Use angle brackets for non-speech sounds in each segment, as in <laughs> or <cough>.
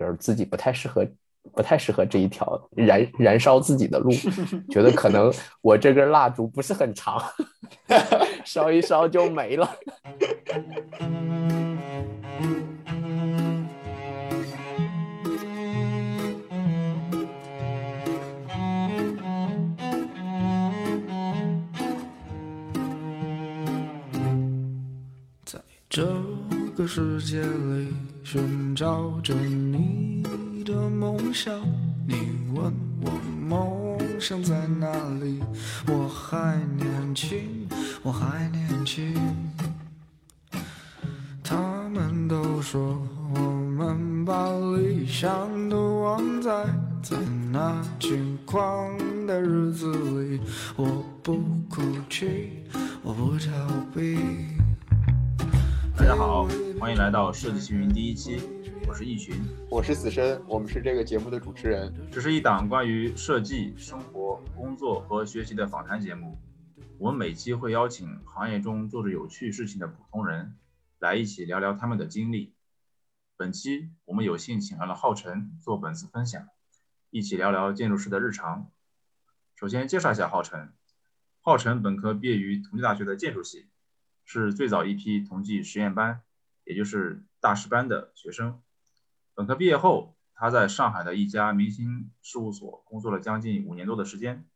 就是自己不太适合，不太适合这一条燃燃烧自己的路，<laughs> 觉得可能我这根蜡烛不是很长，<laughs> 烧一烧就没了。在这个世界里寻找着你的梦想，你问我梦想在哪里？我还年轻，我还年轻。他们都说我们把理想设计青云第一期，我是易群，我是死神，我们是这个节目的主持人。这是一档关于设计、生活、工作和学习的访谈节目。我们每期会邀请行业中做着有趣事情的普通人，来一起聊聊他们的经历。本期我们有幸请来了浩辰做本次分享，一起聊聊建筑师的日常。首先介绍一下浩辰，浩辰本科毕业于同济大学的建筑系。是最早一批同济实验班，也就是大师班的学生。本科毕业后，他在上海的一家明星事务所工作了将近五年多的时间。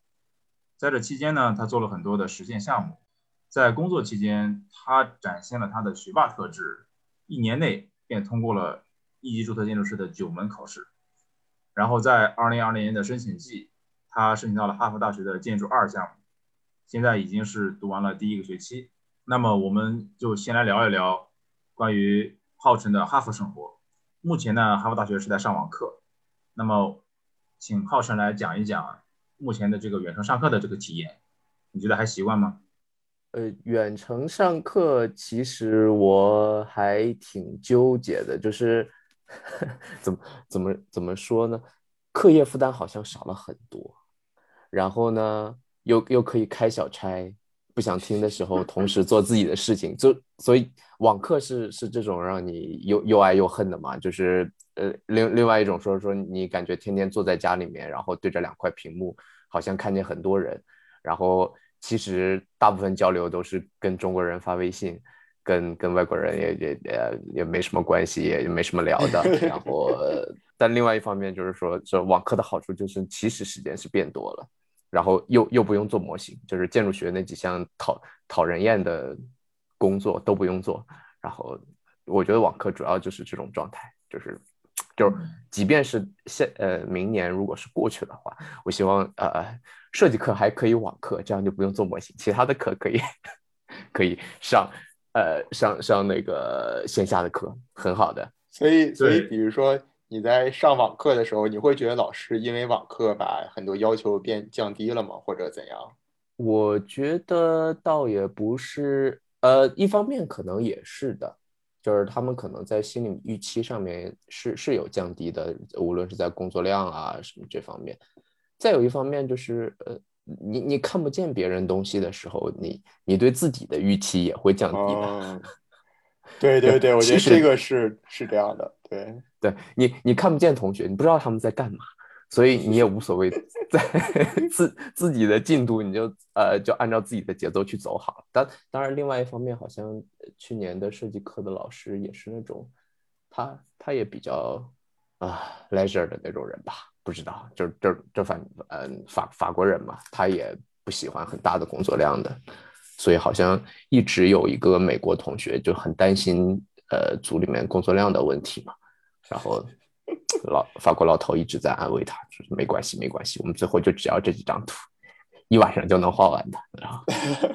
在这期间呢，他做了很多的实践项目。在工作期间，他展现了他的学霸特质，一年内便通过了一级注册建筑师的九门考试。然后在二零二零年的申请季，他申请到了哈佛大学的建筑二项目，现在已经是读完了第一个学期。那么我们就先来聊一聊关于浩辰的哈佛生活。目前呢，哈佛大学是在上网课。那么，请浩辰来讲一讲目前的这个远程上课的这个体验，你觉得还习惯吗？呃，远程上课其实我还挺纠结的，就是 <laughs> 怎么怎么怎么说呢？课业负担好像少了很多，然后呢，又又可以开小差。不想听的时候，同时做自己的事情，就所以网课是是这种让你又又爱又恨的嘛。就是呃，另另外一种说说你感觉天天坐在家里面，然后对着两块屏幕，好像看见很多人，然后其实大部分交流都是跟中国人发微信，跟跟外国人也也也也没什么关系，也没什么聊的。然后，但另外一方面就是说，这网课的好处就是其实时间是变多了。然后又又不用做模型，就是建筑学那几项讨讨人厌的工作都不用做。然后我觉得网课主要就是这种状态，就是就是即便是现呃明年如果是过去的话，我希望呃设计课还可以网课，这样就不用做模型，其他的课可以 <laughs> 可以上呃上上那个线下的课，很好的。所以所以比如说。你在上网课的时候，你会觉得老师因为网课把很多要求变降低了吗？或者怎样？我觉得倒也不是，呃，一方面可能也是的，就是他们可能在心理预期上面是是有降低的，无论是在工作量啊什么这方面。再有一方面就是，呃，你你看不见别人东西的时候，你你对自己的预期也会降低的。对对对，我觉得这个是是这样的，对。对你，你看不见同学，你不知道他们在干嘛，所以你也无所谓，在 <laughs> 自自己的进度，你就呃就按照自己的节奏去走好。但当然，另外一方面，好像去年的设计课的老师也是那种，他他也比较啊 leisure 的那种人吧，不知道，就这这反嗯法法国人嘛，他也不喜欢很大的工作量的，所以好像一直有一个美国同学就很担心呃组里面工作量的问题嘛。然后老法国老头一直在安慰他，说没关系，没关系，我们最后就只要这几张图，一晚上就能画完的。然后，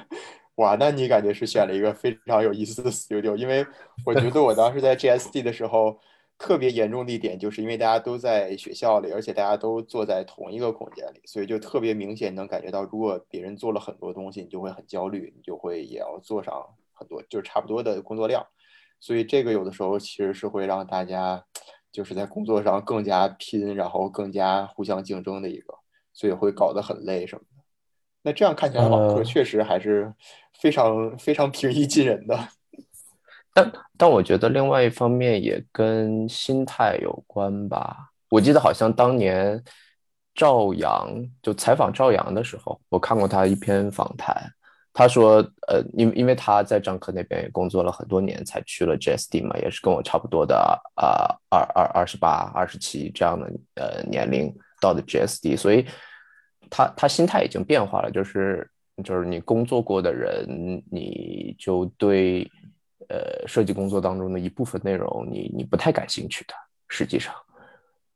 <laughs> 哇，那你感觉是选了一个非常有意思的 studio？因为我觉得我当时在 GSD 的时候，特别严重的一点就是因为大家都在学校里，而且大家都坐在同一个空间里，所以就特别明显能感觉到，如果别人做了很多东西，你就会很焦虑，你就会也要做上很多，就是差不多的工作量。所以这个有的时候其实是会让大家就是在工作上更加拼，然后更加互相竞争的一个，所以会搞得很累什么的。那这样看起来，网课确实还是非常非常平易近人的。<laughs> 但但我觉得另外一方面也跟心态有关吧。我记得好像当年赵阳就采访赵阳的时候，我看过他一篇访谈。他说，呃，因为因为他在张科那边也工作了很多年，才去了 GSD 嘛，也是跟我差不多的啊，二二二十八、二十七这样的呃年龄到的 GSD，所以他他心态已经变化了，就是就是你工作过的人，你就对呃设计工作当中的一部分内容，你你不太感兴趣的，实际上。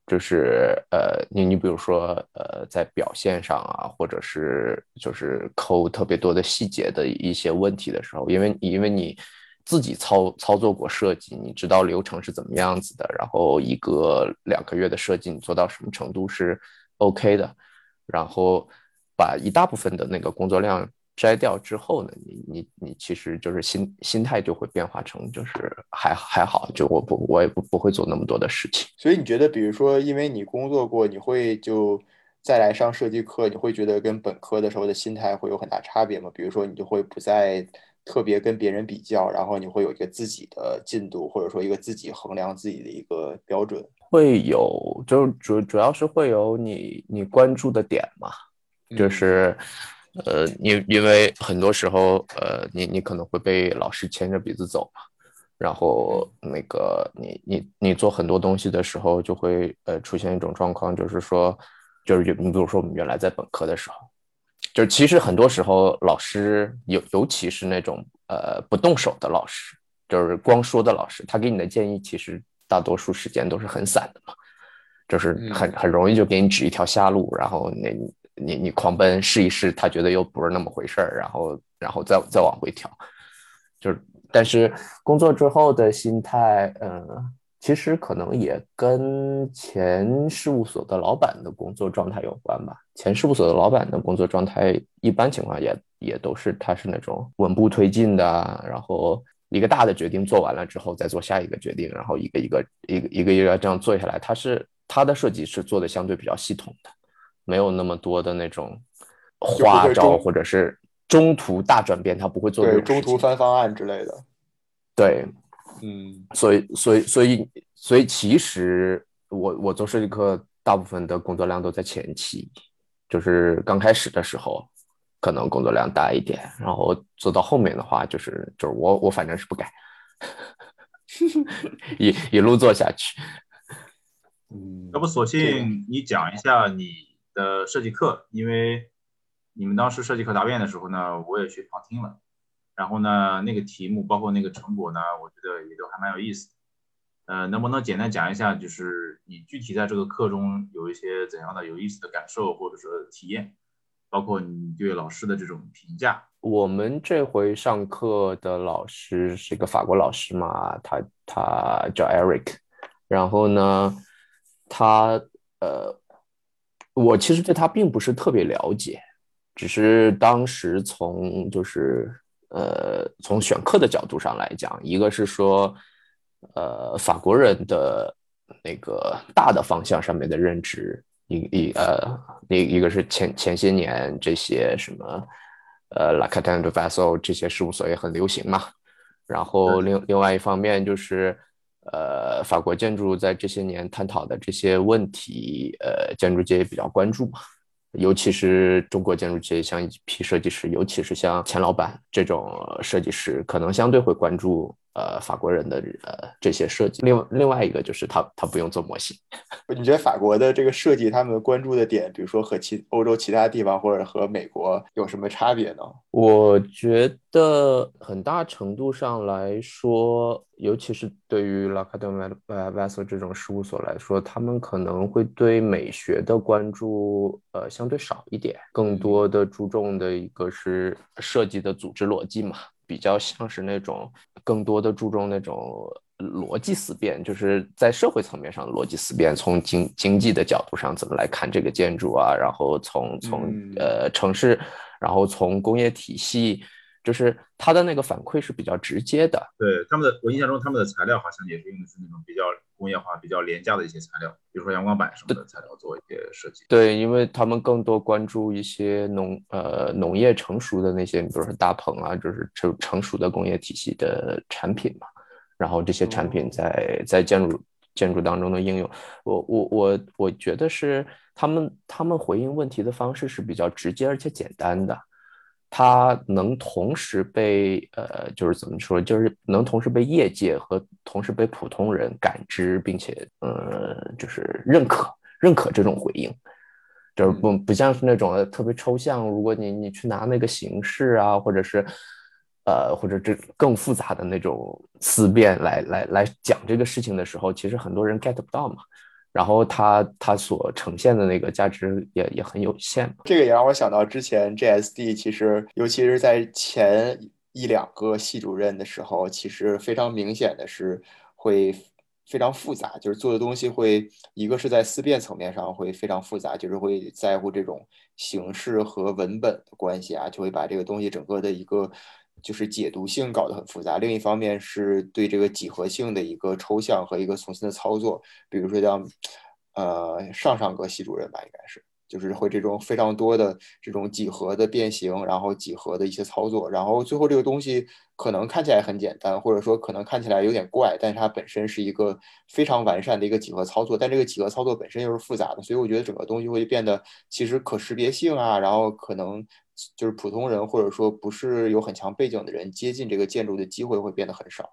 就是呃，你你比如说呃，在表现上啊，或者是就是抠特别多的细节的一些问题的时候，因为因为你自己操操作过设计，你知道流程是怎么样子的，然后一个两个月的设计你做到什么程度是 OK 的，然后把一大部分的那个工作量。摘掉之后呢，你你你其实就是心心态就会变化成就是还还好，就我不我也不不会做那么多的事情。所以你觉得，比如说，因为你工作过，你会就再来上设计课，你会觉得跟本科的时候的心态会有很大差别吗？比如说，你就会不再特别跟别人比较，然后你会有一个自己的进度，或者说一个自己衡量自己的一个标准。会有，就主主要是会有你你关注的点嘛，就是。呃，因因为很多时候，呃，你你可能会被老师牵着鼻子走嘛，然后那个你你你做很多东西的时候，就会呃出现一种状况，就是说，就是你比如说我们原来在本科的时候，就是其实很多时候老师尤尤其是那种呃不动手的老师，就是光说的老师，他给你的建议其实大多数时间都是很散的嘛，就是很很容易就给你指一条瞎路，然后那。你你狂奔试一试，他觉得又不是那么回事儿，然后然后再再往回调，就是，但是工作之后的心态，嗯，其实可能也跟前事务所的老板的工作状态有关吧。前事务所的老板的工作状态，一般情况也也都是他是那种稳步推进的，然后一个大的决定做完了之后再做下一个决定，然后一个一个一个一个一个这样做下来，他是他的设计是做的相对比较系统的。没有那么多的那种花招，或者是中途大转变，他不会做。对，中途翻方案之类的。对，嗯，所以，所以，所以，所以，其实我我做设计课，大部分的工作量都在前期，就是刚开始的时候，可能工作量大一点，然后做到后面的话，就是就是我我反正是不改，<laughs> 一一路做下去。嗯，要不索性你讲一下你。的设计课，因为你们当时设计课答辩的时候呢，我也去旁听了，然后呢，那个题目包括那个成果呢，我觉得也都还蛮有意思。呃，能不能简单讲一下，就是你具体在这个课中有一些怎样的有意思的感受或者说体验，包括你对老师的这种评价？我们这回上课的老师是一个法国老师嘛，他他叫 Eric，然后呢，他呃。我其实对他并不是特别了解，只是当时从就是呃从选课的角度上来讲，一个是说呃法国人的那个大的方向上面的认知，一一呃一一个是前前些年这些什么呃 La Catane de Vassal 这些事务所也很流行嘛，然后另另外一方面就是。呃，法国建筑在这些年探讨的这些问题，呃，建筑界也比较关注嘛。尤其是中国建筑界，像一批设计师，尤其是像钱老板这种设计师，可能相对会关注。呃，法国人的呃这些设计，另另外一个就是他他不用做模型。<laughs> 你觉得法国的这个设计，他们关注的点，比如说和其欧洲其他地方或者和美国有什么差别呢？我觉得很大程度上来说，尤其是对于拉卡德麦呃瓦索这种事务所来说，他们可能会对美学的关注呃相对少一点，更多的注重的一个是设计的组织逻辑嘛。比较像是那种更多的注重那种逻辑思辨，就是在社会层面上的逻辑思辨，从经经济的角度上怎么来看这个建筑啊，然后从从呃城市，然后从工业体系。就是他的那个反馈是比较直接的，对他们的，我印象中他们的材料好像也是用的是那种比较工业化、比较廉价的一些材料，比如说阳光板什么的材料做一些设计。对，因为他们更多关注一些农呃农业成熟的那些，比如说大棚啊，就是成成熟的工业体系的产品嘛。然后这些产品在在建筑建筑当中的应用，我我我我觉得是他们他们回应问题的方式是比较直接而且简单的，它能同时被呃就是怎么说，就是能同时被业界和同时被普通人感知，并且呃就是认可认可这种回应。就是不不像是那种特别抽象，如果你你去拿那个形式啊，或者是，呃，或者这更复杂的那种思辨来来来讲这个事情的时候，其实很多人 get 不到嘛。然后它它所呈现的那个价值也也很有限。这个也让我想到之前 GSD，其实尤其是在前一两个系主任的时候，其实非常明显的是会。非常复杂，就是做的东西会一个是在思辨层面上会非常复杂，就是会在乎这种形式和文本的关系啊，就会把这个东西整个的一个就是解读性搞得很复杂。另一方面是对这个几何性的一个抽象和一个重新的操作，比如说叫呃上上个系主任吧，应该是。就是会这种非常多的这种几何的变形，然后几何的一些操作，然后最后这个东西可能看起来很简单，或者说可能看起来有点怪，但是它本身是一个非常完善的一个几何操作，但这个几何操作本身又是复杂的，所以我觉得整个东西会变得其实可识别性啊，然后可能就是普通人或者说不是有很强背景的人接近这个建筑的机会会变得很少。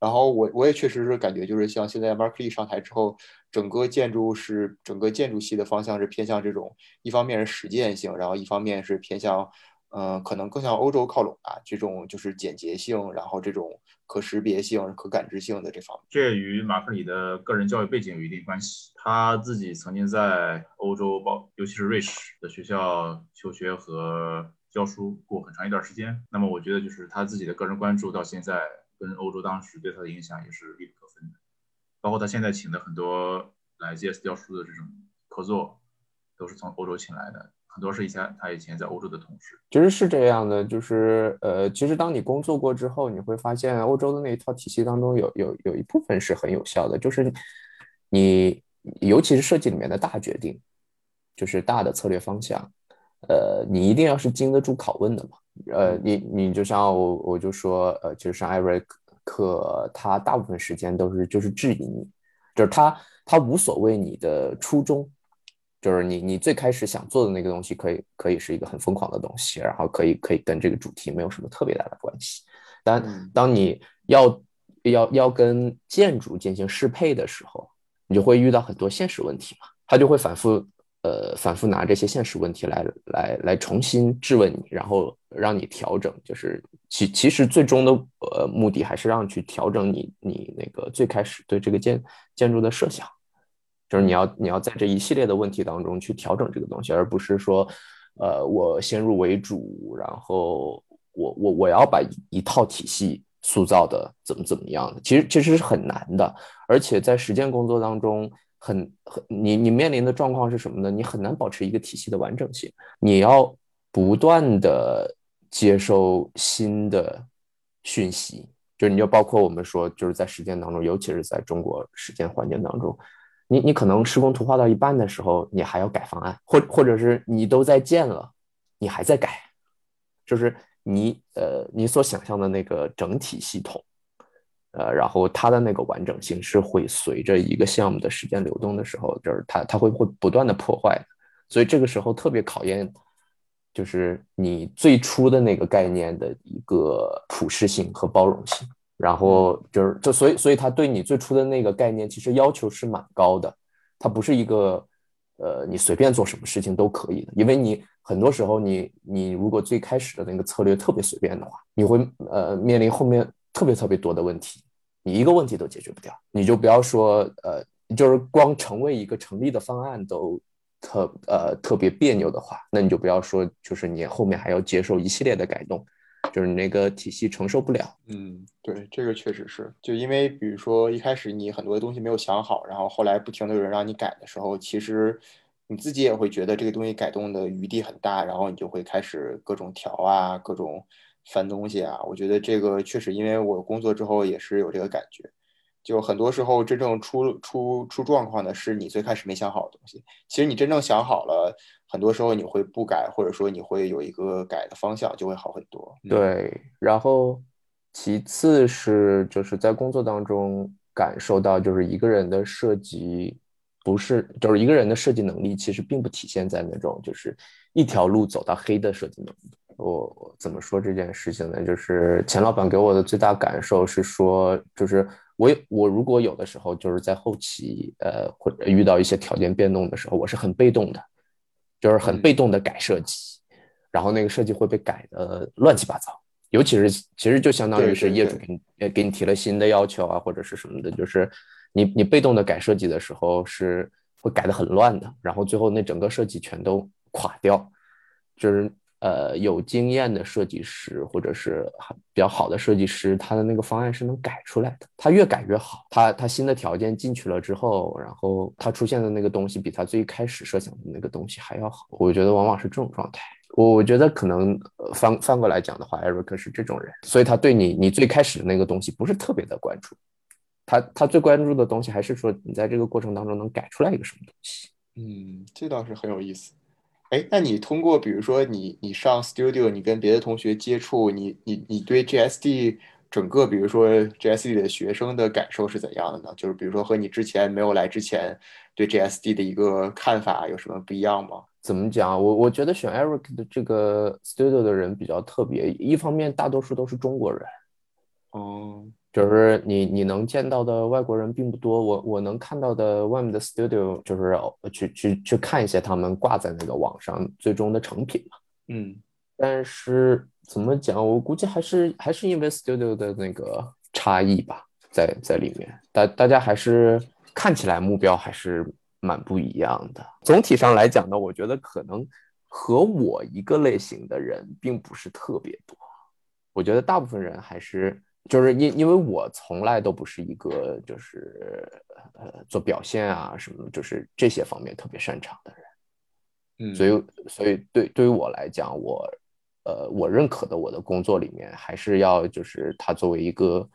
然后我我也确实是感觉，就是像现在 marky 上台之后，整个建筑是整个建筑系的方向是偏向这种，一方面是实践性，然后一方面是偏向，嗯，可能更向欧洲靠拢啊，这种就是简洁性，然后这种可识别性、可感知性的这方面。这与马克里的个人教育背景有一定关系，他自己曾经在欧洲，包尤其是瑞士的学校求学和教书过很长一段时间。那么我觉得就是他自己的个人关注到现在。跟欧洲当时对他的影响也是密不可分的，包括他现在请的很多来 GS 教书的这种合作，都是从欧洲请来的，很多是以前他以前在欧洲的同事。其实是这样的，就是呃，其实当你工作过之后，你会发现欧洲的那一套体系当中有有有一部分是很有效的，就是你尤其是设计里面的大决定，就是大的策略方向，呃，你一定要是经得住拷问的嘛。呃，你你就像我，我就说，呃，其实上艾瑞克，他大部分时间都是就是质疑你，就是他他无所谓你的初衷，就是你你最开始想做的那个东西，可以可以是一个很疯狂的东西，然后可以可以跟这个主题没有什么特别大的关系，但当你要要要跟建筑进行适配的时候，你就会遇到很多现实问题嘛，他就会反复。呃，反复拿这些现实问题来来来重新质问你，然后让你调整，就是其其实最终的呃目的还是让去调整你你那个最开始对这个建建筑的设想，就是你要你要在这一系列的问题当中去调整这个东西，而不是说呃我先入为主，然后我我我要把一套体系塑造的怎么怎么样的，其实其实是很难的，而且在实践工作当中。很很，你你面临的状况是什么呢？你很难保持一个体系的完整性，你要不断的接受新的讯息，就是你就包括我们说，就是在实践当中，尤其是在中国实践环境当中，你你可能施工图画到一半的时候，你还要改方案，或或者是你都在建了，你还在改，就是你呃你所想象的那个整体系统。呃，然后它的那个完整性是会随着一个项目的时间流动的时候，就是它它会会不断的破坏，所以这个时候特别考验，就是你最初的那个概念的一个普适性和包容性。然后就是就所以所以它对你最初的那个概念其实要求是蛮高的，它不是一个呃你随便做什么事情都可以的，因为你很多时候你你如果最开始的那个策略特别随便的话，你会呃面临后面。特别特别多的问题，你一个问题都解决不掉，你就不要说呃，就是光成为一个成立的方案都特呃特别别扭的话，那你就不要说，就是你后面还要接受一系列的改动，就是你那个体系承受不了。嗯，对，这个确实是，就因为比如说一开始你很多东西没有想好，然后后来不停的有人让你改的时候，其实你自己也会觉得这个东西改动的余地很大，然后你就会开始各种调啊，各种。翻东西啊，我觉得这个确实，因为我工作之后也是有这个感觉，就很多时候真正出出出状况的是你最开始没想好的东西。其实你真正想好了，很多时候你会不改，或者说你会有一个改的方向，就会好很多。对，然后其次是就是在工作当中感受到，就是一个人的设计不是，就是一个人的设计能力其实并不体现在那种就是一条路走到黑的设计能力。我怎么说这件事情呢？就是钱老板给我的最大感受是说，就是我我如果有的时候就是在后期，呃，或者遇到一些条件变动的时候，我是很被动的，就是很被动的改设计，然后那个设计会被改的乱七八糟。尤其是其实就相当于是业主给你给你提了新的要求啊，或者是什么的，就是你你被动的改设计的时候是会改的很乱的，然后最后那整个设计全都垮掉，就是。呃，有经验的设计师或者是比较好的设计师，他的那个方案是能改出来的。他越改越好，他他新的条件进去了之后，然后他出现的那个东西比他最开始设想的那个东西还要好。我觉得往往是这种状态。我我觉得可能翻翻过来讲的话，Eric 是这种人，所以他对你你最开始的那个东西不是特别的关注，他他最关注的东西还是说你在这个过程当中能改出来一个什么东西。嗯，这倒是很有意思。哎，那你通过比如说你你上 Studio，你跟别的同学接触，你你你对 GSD 整个比如说 GSD 的学生的感受是怎样的呢？就是比如说和你之前没有来之前对 GSD 的一个看法有什么不一样吗？怎么讲？我我觉得选 Eric 的这个 Studio 的人比较特别，一方面大多数都是中国人。哦。就是你你能见到的外国人并不多，我我能看到的外面的 studio 就是去去去看一些他们挂在那个网上最终的成品嘛。嗯，但是怎么讲，我估计还是还是因为 studio 的那个差异吧，在在里面，大大家还是看起来目标还是蛮不一样的。总体上来讲呢，我觉得可能和我一个类型的人并不是特别多，我觉得大部分人还是。就是因因为我从来都不是一个就是呃做表现啊什么就是这些方面特别擅长的人，嗯，所以所以对对于我来讲，我呃我认可的我的工作里面还是要就是它作为一个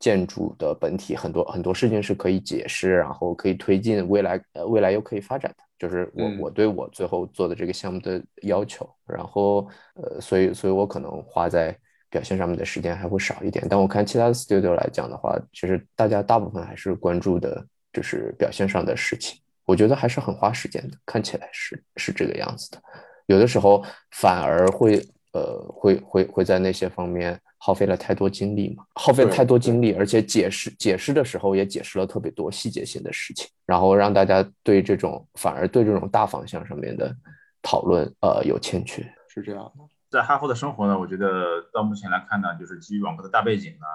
建筑的本体，很多很多事情是可以解释，然后可以推进未来呃未来又可以发展的，就是我我对我最后做的这个项目的要求，然后呃所以所以我可能花在。表现上面的时间还会少一点，但我看其他的 studio 来讲的话，其实大家大部分还是关注的就是表现上的事情，我觉得还是很花时间的，看起来是是这个样子的，有的时候反而会呃会会会在那些方面耗费了太多精力嘛，耗费了太多精力，而且解释解释的时候也解释了特别多细节性的事情，然后让大家对这种反而对这种大方向上面的讨论呃有欠缺，是这样的。在哈佛的生活呢，我觉得到目前来看呢，就是基于网课的大背景呢，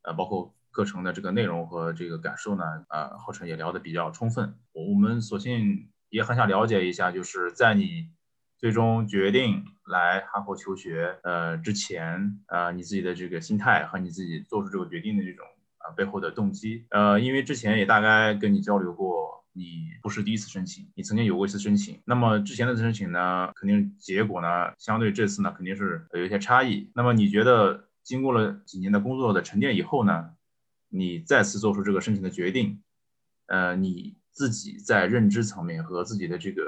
呃，包括课程的这个内容和这个感受呢，呃，浩辰也聊得比较充分。我们索性也很想了解一下，就是在你最终决定来哈佛求学呃之前，呃，你自己的这个心态和你自己做出这个决定的这种啊背后的动机。呃，因为之前也大概跟你交流过。你不是第一次申请，你曾经有过一次申请。那么之前的申请呢，肯定结果呢，相对这次呢，肯定是有一些差异。那么你觉得经过了几年的工作的沉淀以后呢，你再次做出这个申请的决定，呃，你自己在认知层面和自己的这个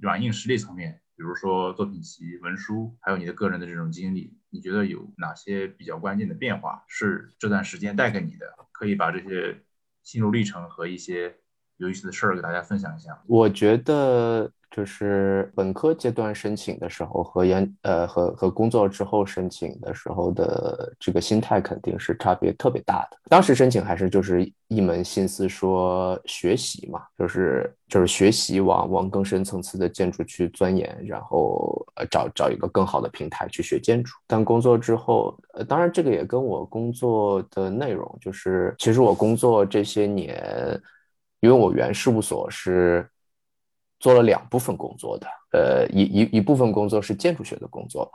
软硬实力层面，比如说作品集、文书，还有你的个人的这种经历，你觉得有哪些比较关键的变化是这段时间带给你的？可以把这些心路历程和一些。有意思的事儿给大家分享一下。我觉得就是本科阶段申请的时候和研呃和和工作之后申请的时候的这个心态肯定是差别特别大的。当时申请还是就是一门心思说学习嘛，就是就是学习往往更深层次的建筑去钻研，然后呃找找一个更好的平台去学建筑。但工作之后，呃当然这个也跟我工作的内容，就是其实我工作这些年。因为我原事务所是做了两部分工作的，呃，一一一部分工作是建筑学的工作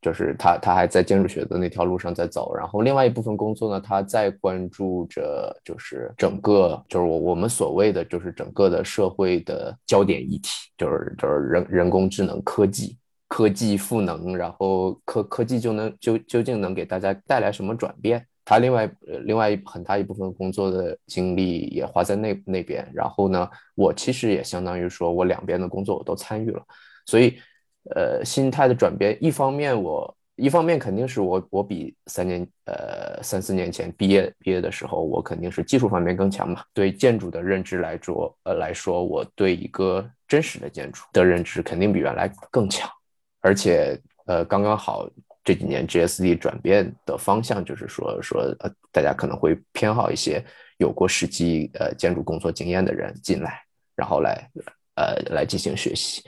就是他他还在建筑学的那条路上在走，然后另外一部分工作呢，他在关注着就是整个就是我我们所谓的就是整个的社会的焦点议题，就是就是人人工智能科技科技赋能，然后科科技就能究究竟能给大家带来什么转变？他另外另外很大一部分工作的精力也花在那那边，然后呢，我其实也相当于说我两边的工作我都参与了，所以呃心态的转变，一方面我一方面肯定是我我比三年呃三四年前毕业毕业的时候，我肯定是技术方面更强嘛。对建筑的认知来说，呃来说，我对一个真实的建筑的认知肯定比原来更强。而且呃刚刚好这几年 GSD 转变的方向就是说说呃大家可能会偏好一些有过实际呃建筑工作经验的人进来，然后来呃来进行学习。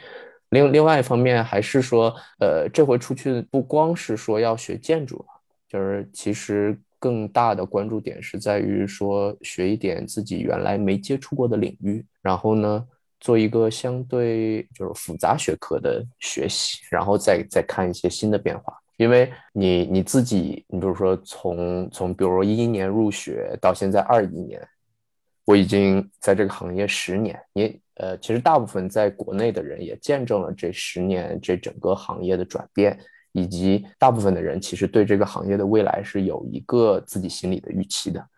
另另外一方面，还是说，呃，这回出去不光是说要学建筑，就是其实更大的关注点是在于说学一点自己原来没接触过的领域，然后呢，做一个相对就是复杂学科的学习，然后再再看一些新的变化。因为你你自己，你比如说从从比如说一一年入学到现在二一年，我已经在这个行业十年，你。呃，其实大部分在国内的人也见证了这十年这整个行业的转变，以及大部分的人其实对这个行业的未来是有一个自己心里的预期的。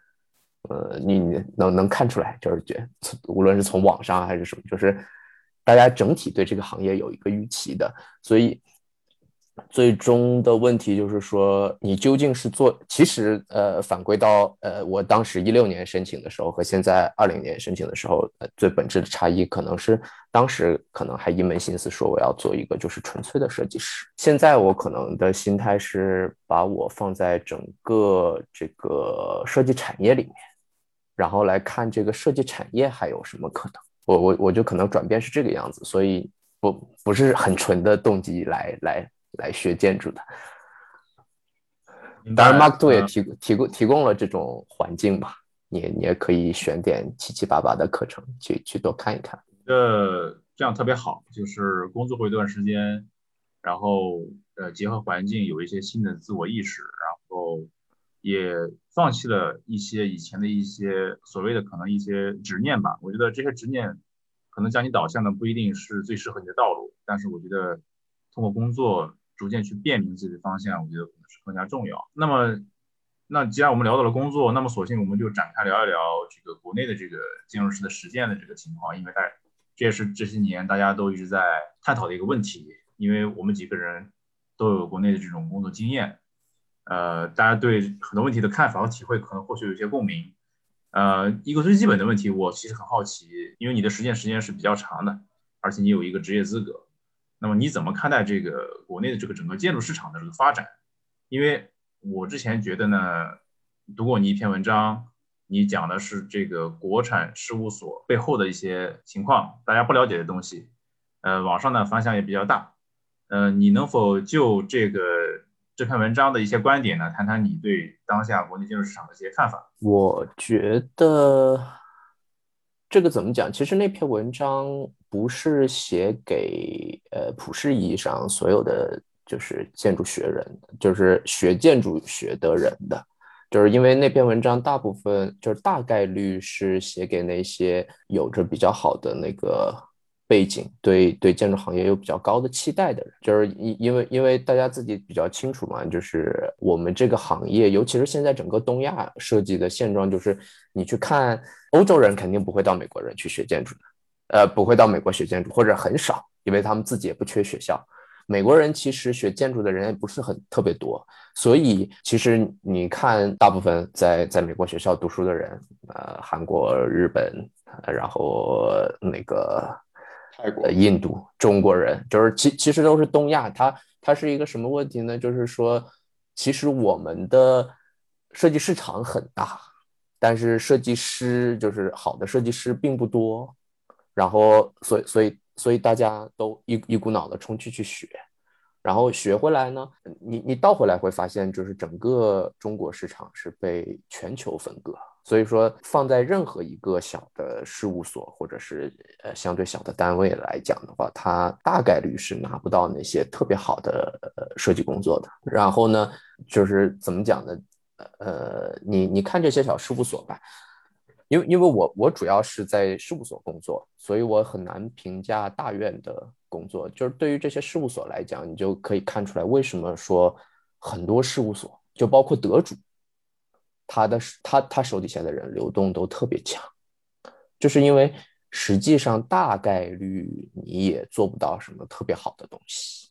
呃，你能能看出来，就是觉无论是从网上还是什么，就是大家整体对这个行业有一个预期的，所以。最终的问题就是说，你究竟是做？其实，呃，反归到呃，我当时一六年申请的时候和现在二零年申请的时候，呃，最本质的差异可能是当时可能还一门心思说我要做一个就是纯粹的设计师。现在我可能的心态是把我放在整个这个设计产业里面，然后来看这个设计产业还有什么可能。我我我就可能转变是这个样子，所以不不是很纯的动机来来。来学建筑的，当然，Mark Two 也提提供提供了这种环境吧，你你也可以选点七七八八的课程去去多看一看。呃，这样特别好，就是工作过一段时间，然后呃结合环境有一些新的自我意识，然后也放弃了一些以前的一些所谓的可能一些执念吧。我觉得这些执念可能将你导向的不一定是最适合你的道路，但是我觉得通过工作。逐渐去辨明自己的方向，我觉得可能是更加重要。那么，那既然我们聊到了工作，那么索性我们就展开聊一聊这个国内的这个金融师的实践的这个情况，因为大这也是这些年大家都一直在探讨的一个问题。因为我们几个人都有国内的这种工作经验，呃，大家对很多问题的看法和体会可能或许有些共鸣。呃，一个最基本的问题，我其实很好奇，因为你的实践时间是比较长的，而且你有一个职业资格。那么你怎么看待这个国内的这个整个建筑市场的这个发展？因为我之前觉得呢，读过你一篇文章，你讲的是这个国产事务所背后的一些情况，大家不了解的东西。呃，网上呢反响也比较大。呃，你能否就这个这篇文章的一些观点呢，谈谈你对当下国内建筑市场的一些看法？我觉得这个怎么讲？其实那篇文章。不是写给呃普世意义上所有的就是建筑学人，就是学建筑学的人的，就是因为那篇文章大部分就是大概率是写给那些有着比较好的那个背景，对对建筑行业有比较高的期待的人，就是因因为因为大家自己比较清楚嘛，就是我们这个行业，尤其是现在整个东亚设计的现状，就是你去看欧洲人肯定不会到美国人去学建筑的。呃，不会到美国学建筑，或者很少，因为他们自己也不缺学校。美国人其实学建筑的人也不是很特别多，所以其实你看，大部分在在美国学校读书的人，呃，韩国、日本，然后那个泰国、印度、中国人，就是其其实都是东亚。它它是一个什么问题呢？就是说，其实我们的设计市场很大，但是设计师就是好的设计师并不多。然后，所以，所以，所以大家都一一股脑的冲去去学，然后学回来呢，你你倒回来会发现，就是整个中国市场是被全球分割。所以说，放在任何一个小的事务所或者是呃相对小的单位来讲的话，它大概率是拿不到那些特别好的呃设计工作的。然后呢，就是怎么讲呢？呃，你你看这些小事务所吧。因为因为我我主要是在事务所工作，所以我很难评价大院的工作。就是对于这些事务所来讲，你就可以看出来为什么说很多事务所，就包括得主，他的他他手底下的人流动都特别强，就是因为实际上大概率你也做不到什么特别好的东西。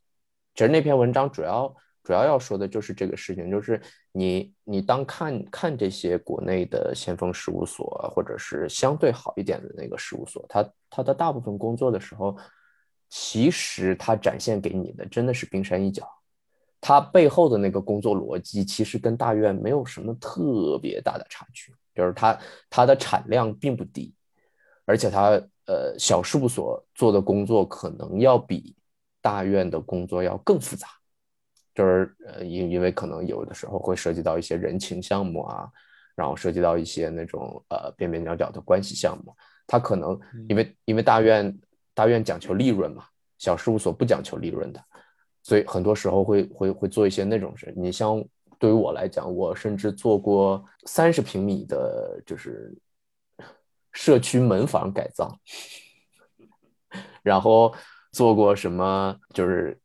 其实那篇文章主要主要要说的就是这个事情，就是你你当看看这些国内的先锋事务所，或者是相对好一点的那个事务所，它它的大部分工作的时候，其实它展现给你的真的是冰山一角，它背后的那个工作逻辑其实跟大院没有什么特别大的差距，就是它它的产量并不低，而且它呃小事务所做的工作可能要比大院的工作要更复杂。就是呃，因因为可能有的时候会涉及到一些人情项目啊，然后涉及到一些那种呃边边角角的关系项目，它可能因为因为大院大院讲求利润嘛，小事务所不讲求利润的，所以很多时候会会会做一些那种事。你像对于我来讲，我甚至做过三十平米的，就是社区门房改造，<laughs> 然后做过什么就是。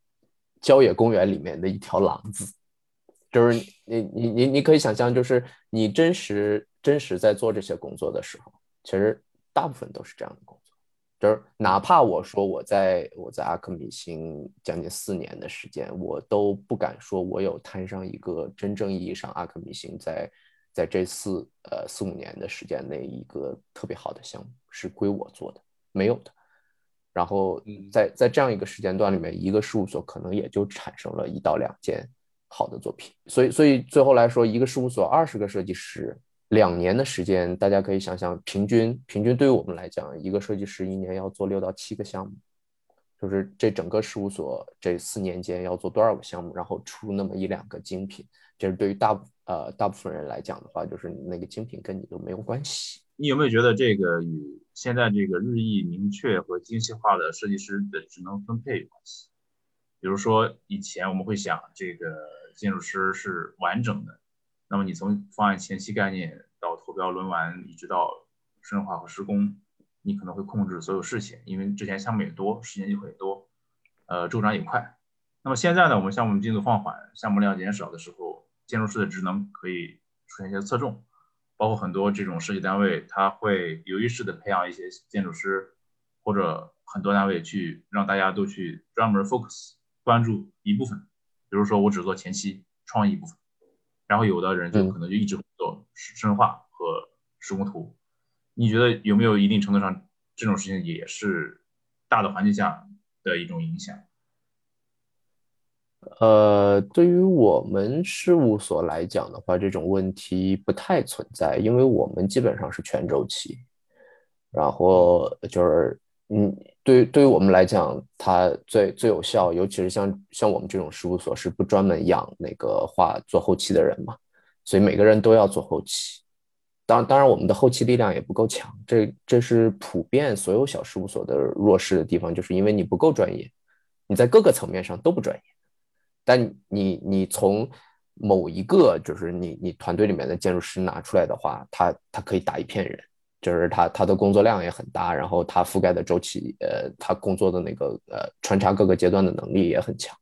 郊野公园里面的一条廊子，就是你你你你可以想象，就是你真实真实在做这些工作的时候，其实大部分都是这样的工作。就是哪怕我说我在我在阿克米星将近四年的时间，我都不敢说我有摊上一个真正意义上阿克米星在在这四呃四五年的时间内一个特别好的项目是归我做的，没有的。然后在在这样一个时间段里面，一个事务所可能也就产生了一到两件好的作品。所以，所以最后来说，一个事务所二十个设计师，两年的时间，大家可以想想，平均平均对于我们来讲，一个设计师一年要做六到七个项目，就是这整个事务所这四年间要做多少个项目，然后出那么一两个精品。这是对于大呃大部分人来讲的话，就是那个精品跟你都没有关系。你有没有觉得这个与现在这个日益明确和精细化的设计师的职能分配有关系？比如说，以前我们会想，这个建筑师是完整的，那么你从方案前期概念到投标轮完，一直到深化和施工，你可能会控制所有事情，因为之前项目也多，时间也会多，呃，周转也快。那么现在呢，我们项目进度放缓，项目量减少的时候，建筑师的职能可以出现一些侧重。包括很多这种设计单位，他会有意识的培养一些建筑师，或者很多单位去让大家都去专门 focus 关注一部分，比如说我只做前期创意部分，然后有的人就可能就一直做深化和施工图。你觉得有没有一定程度上这种事情也是大的环境下的一种影响？呃，对于我们事务所来讲的话，这种问题不太存在，因为我们基本上是全周期。然后就是，嗯，对，对于我们来讲，它最最有效，尤其是像像我们这种事务所是不专门养那个画做后期的人嘛，所以每个人都要做后期。当当然，我们的后期力量也不够强，这这是普遍所有小事务所的弱势的地方，就是因为你不够专业，你在各个层面上都不专业。但你你从某一个就是你你团队里面的建筑师拿出来的话，他他可以打一片人，就是他他的工作量也很大，然后他覆盖的周期，呃，他工作的那个呃穿插各个阶段的能力也很强。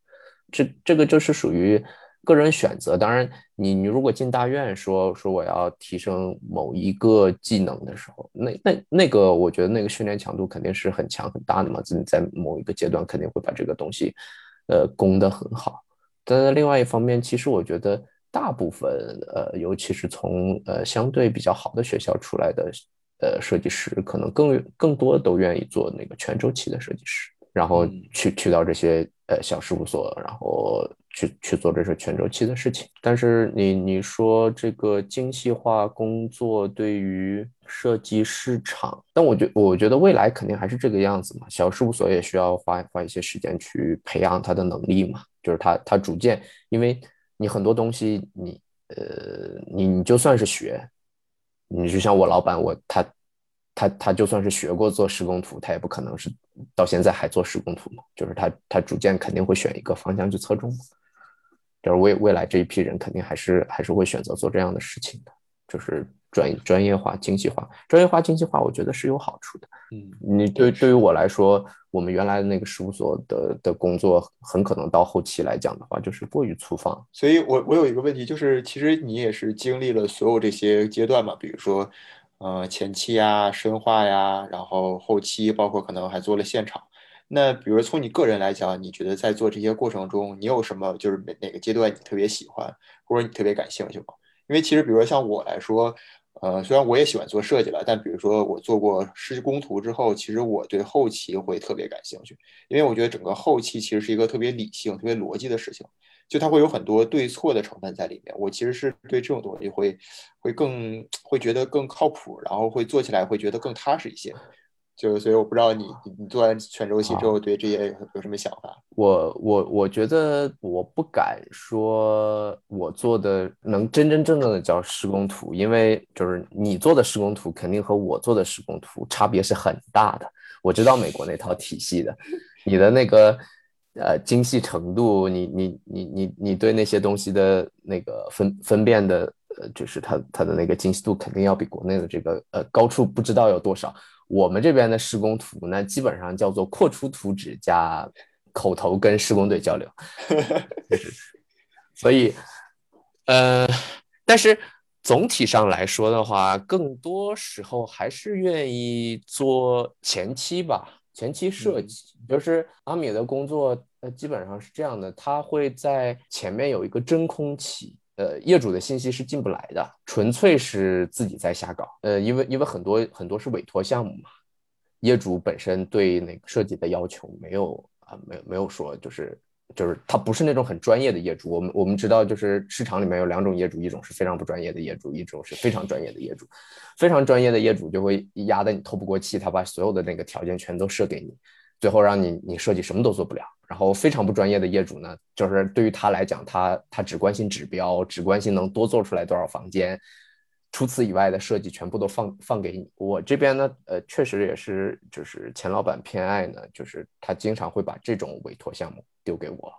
这这个就是属于个人选择。当然，你你如果进大院说说我要提升某一个技能的时候，那那那个我觉得那个训练强度肯定是很强很大的嘛。你在某一个阶段肯定会把这个东西呃攻得很好。但是另外一方面，其实我觉得大部分呃，尤其是从呃相对比较好的学校出来的呃设计师，可能更更多都愿意做那个全周期的设计师，然后去去到这些呃小事务所，然后去去做这些全周期的事情。但是你你说这个精细化工作对于设计市场，但我觉我觉得未来肯定还是这个样子嘛，小事务所也需要花花一些时间去培养他的能力嘛。就是他，他逐渐，因为你很多东西，你呃，你你就算是学，你就像我老板，我他他他就算是学过做施工图，他也不可能是到现在还做施工图嘛。就是他他逐渐肯定会选一个方向去侧重，就是未未来这一批人肯定还是还是会选择做这样的事情的，就是专专业化、精细化、专业化、精细化，我觉得是有好处的。嗯，你对对于我来说。我们原来的那个事务所的的工作，很可能到后期来讲的话，就是过于粗放。所以，我我有一个问题，就是其实你也是经历了所有这些阶段嘛，比如说，呃，前期呀、深化呀，然后后期，包括可能还做了现场。那比如从你个人来讲，你觉得在做这些过程中，你有什么就是哪哪个阶段你特别喜欢，或者你特别感兴趣吗？因为其实比如说像我来说，呃，虽然我也喜欢做设计了，但比如说我做过施工图之后，其实我对后期会特别感兴趣，因为我觉得整个后期其实是一个特别理性、特别逻辑的事情，就它会有很多对错的成分在里面。我其实是对这种东西会会更会觉得更靠谱，然后会做起来会觉得更踏实一些。就所以我不知道你你做完全周期之后对这些有什么想法？我我我觉得我不敢说我做的能真真正正的叫施工图，因为就是你做的施工图肯定和我做的施工图差别是很大的。我知道美国那套体系的，你的那个呃精细程度，你你你你你对那些东西的那个分分辨的呃，就是它它的那个精细度肯定要比国内的这个呃高出不知道有多少。我们这边的施工图呢，基本上叫做扩出图纸加口头跟施工队交流，<laughs> 所以，呃，但是总体上来说的话，更多时候还是愿意做前期吧，前期设计。就是阿米的工作，呃，基本上是这样的，他会在前面有一个真空期。呃，业主的信息是进不来的，纯粹是自己在瞎搞。呃，因为因为很多很多是委托项目嘛，业主本身对那个设计的要求没有啊，没有没有说就是就是他不是那种很专业的业主。我们我们知道，就是市场里面有两种业主，一种是非常不专业的业主，一种是非常专业的业主。非常专业的业主就会压得你透不过气，他把所有的那个条件全都设给你，最后让你你设计什么都做不了。然后非常不专业的业主呢，就是对于他来讲，他他只关心指标，只关心能多做出来多少房间，除此以外的设计全部都放放给你。我这边呢，呃，确实也是，就是钱老板偏爱呢，就是他经常会把这种委托项目丢给我，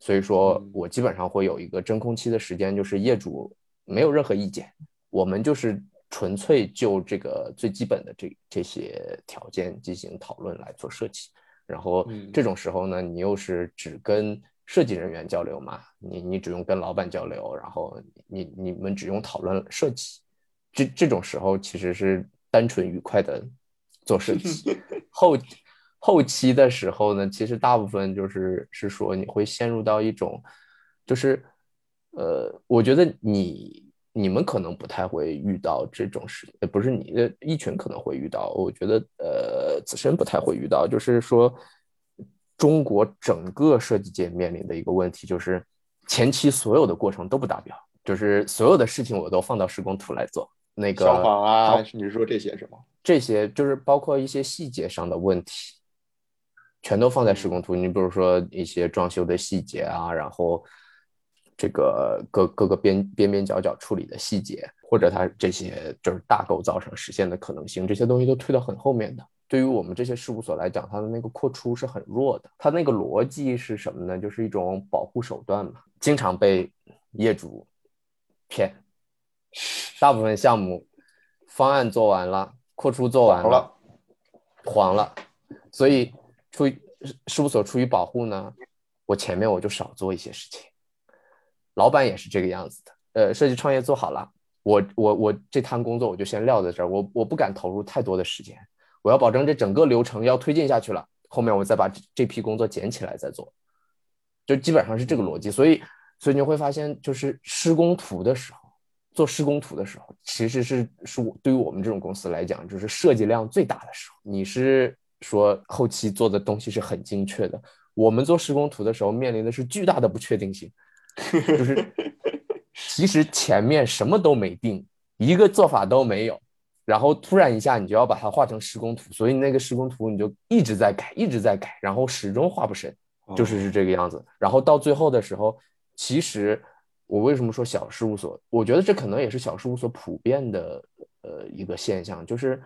所以说我基本上会有一个真空期的时间，就是业主没有任何意见，我们就是纯粹就这个最基本的这这些条件进行讨论来做设计。然后这种时候呢，你又是只跟设计人员交流嘛，你你只用跟老板交流，然后你你们只用讨论设计，这这种时候其实是单纯愉快的做设计。<laughs> 后后期的时候呢，其实大部分就是是说你会陷入到一种，就是呃，我觉得你。你们可能不太会遇到这种事，呃，不是你的一群可能会遇到。我觉得，呃，自身不太会遇到。就是说，中国整个设计界面临的一个问题，就是前期所有的过程都不达标，就是所有的事情我都放到施工图来做。那个消防啊，你是说这些是吗？这些就是包括一些细节上的问题，全都放在施工图。你比如说一些装修的细节啊，然后。这个各各个边边边角角处理的细节，或者它这些就是大构造上实现的可能性，这些东西都推到很后面的。对于我们这些事务所来讲，它的那个扩出是很弱的。它那个逻辑是什么呢？就是一种保护手段嘛，经常被业主骗。大部分项目方案做完了，扩出做完了，黄了。所以出于事务所出于保护呢，我前面我就少做一些事情。老板也是这个样子的，呃，设计创业做好了，我我我这摊工作我就先撂在这儿，我我不敢投入太多的时间，我要保证这整个流程要推进下去了，后面我再把这这批工作捡起来再做，就基本上是这个逻辑。所以，所以你会发现，就是施工图的时候，做施工图的时候，其实是是我对于我们这种公司来讲，就是设计量最大的时候。你是说后期做的东西是很精确的，我们做施工图的时候面临的是巨大的不确定性。就是，<laughs> 其实前面什么都没定，一个做法都没有，然后突然一下你就要把它画成施工图，所以那个施工图你就一直在改，一直在改，然后始终画不深，就是是这个样子。然后到最后的时候，其实我为什么说小事务所？我觉得这可能也是小事务所普遍的呃一个现象，就是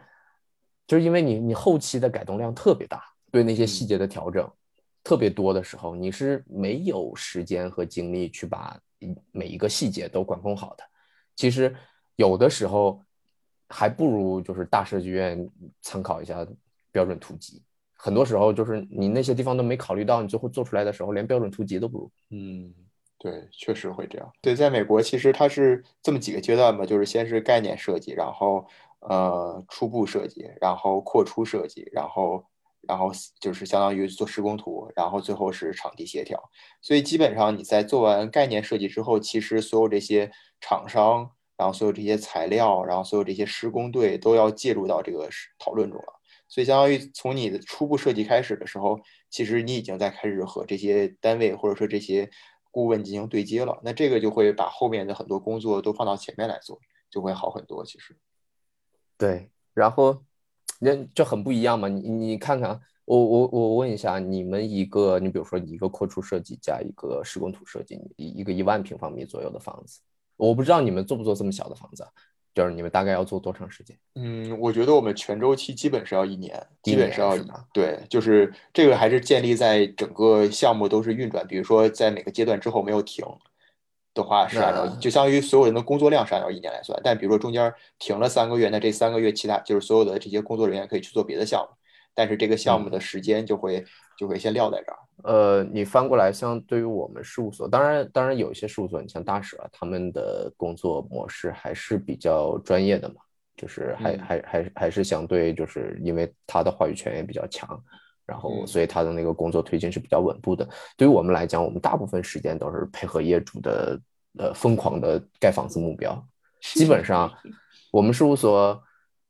就是因为你你后期的改动量特别大，对那些细节的调整。特别多的时候，你是没有时间和精力去把每一个细节都管控好的。其实有的时候还不如就是大设计院参考一下标准图集。很多时候就是你那些地方都没考虑到，你最后做出来的时候连标准图集都不如。嗯，对，确实会这样。对，在美国其实它是这么几个阶段吧，就是先是概念设计，然后呃初步设计，然后扩出设计，然后。然后就是相当于做施工图，然后最后是场地协调。所以基本上你在做完概念设计之后，其实所有这些厂商，然后所有这些材料，然后所有这些施工队都要介入到这个讨论中了。所以相当于从你的初步设计开始的时候，其实你已经在开始和这些单位或者说这些顾问进行对接了。那这个就会把后面的很多工作都放到前面来做，就会好很多。其实，对，然后。那就很不一样嘛，你你看看，我我我问一下，你们一个，你比如说一个扩出设计加一个施工图设计，一一个一万平方米左右的房子，我不知道你们做不做这么小的房子，就是你们大概要做多长时间？嗯，我觉得我们全周期基本是要一年，基本是要对，就是这个还是建立在整个项目都是运转，比如说在哪个阶段之后没有停。的话是按照，就相当于所有人的工作量是按照一年来算。但比如说中间停了三个月，那这三个月其他就是所有的这些工作人员可以去做别的项目，但是这个项目的时间就会就会先撂在这儿。呃，你翻过来，像对于我们事务所，当然当然有一些事务所，你像大使啊，他们的工作模式还是比较专业的嘛，就是还还还还是相对就是因为他的话语权也比较强，然后所以他的那个工作推进是比较稳步的。对于我们来讲，我们大部分时间都是配合业主的。呃，疯狂的盖房子目标，基本上我们事务所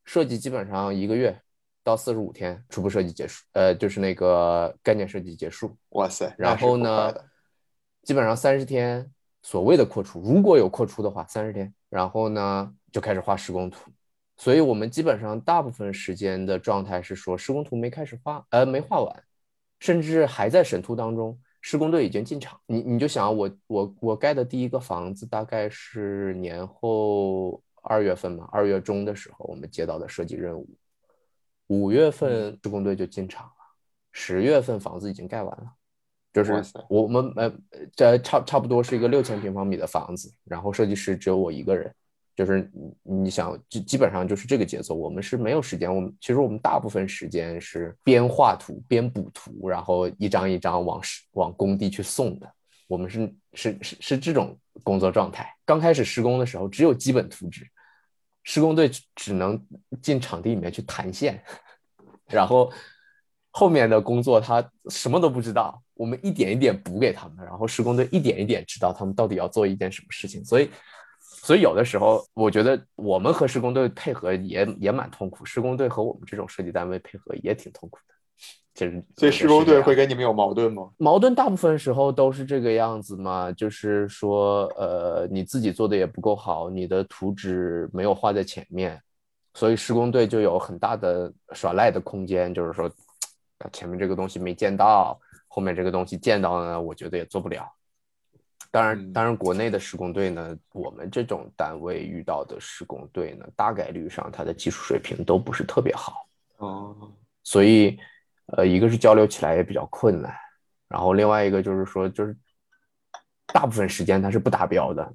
设计基本上一个月到四十五天，初步设计结束，呃，就是那个概念设计结束。哇塞！然后呢，基本上三十天，所谓的扩出，如果有扩出的话，三十天，然后呢就开始画施工图。所以我们基本上大部分时间的状态是说，施工图没开始画，呃，没画完，甚至还在审图当中。施工队已经进场，你你就想我我我盖的第一个房子大概是年后二月份嘛，二月中的时候我们接到的设计任务，五月份施工队就进场了，十月份房子已经盖完了，就是我们呃这差差不多是一个六千平方米的房子，然后设计师只有我一个人。就是你想，基基本上就是这个节奏。我们是没有时间，我们其实我们大部分时间是边画图边补图，然后一张一张往往工地去送的。我们是是是是这种工作状态。刚开始施工的时候，只有基本图纸，施工队只能进场地里面去弹线，<laughs> 然后后面的工作他什么都不知道，我们一点一点补给他们，然后施工队一点一点知道他们到底要做一件什么事情，所以。所以有的时候，我觉得我们和施工队配合也也蛮痛苦，施工队和我们这种设计单位配合也挺痛苦的。其实，所以施工队会跟你们有矛盾吗？矛盾大部分时候都是这个样子嘛，就是说，呃，你自己做的也不够好，你的图纸没有画在前面，所以施工队就有很大的耍赖的空间，就是说，前面这个东西没见到，后面这个东西见到呢，我觉得也做不了。当然，当然，国内的施工队呢，我们这种单位遇到的施工队呢，大概率上他的技术水平都不是特别好哦，所以，呃，一个是交流起来也比较困难，然后另外一个就是说，就是大部分时间他是不达标的，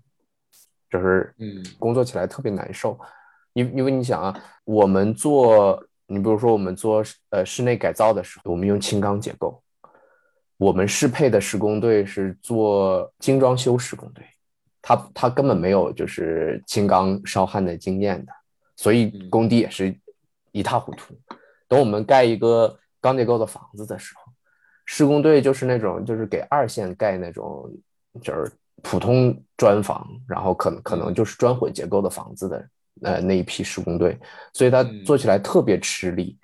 就是嗯，工作起来特别难受，因因为你想啊，我们做，你比如说我们做呃室内改造的时候，我们用轻钢结构。我们适配的施工队是做精装修施工队，他他根本没有就是轻钢烧焊的经验的，所以工地也是一塌糊涂。等我们盖一个钢结构的房子的时候，施工队就是那种就是给二线盖那种就是普通砖房，然后可能可能就是砖混结构的房子的呃那一批施工队，所以他做起来特别吃力。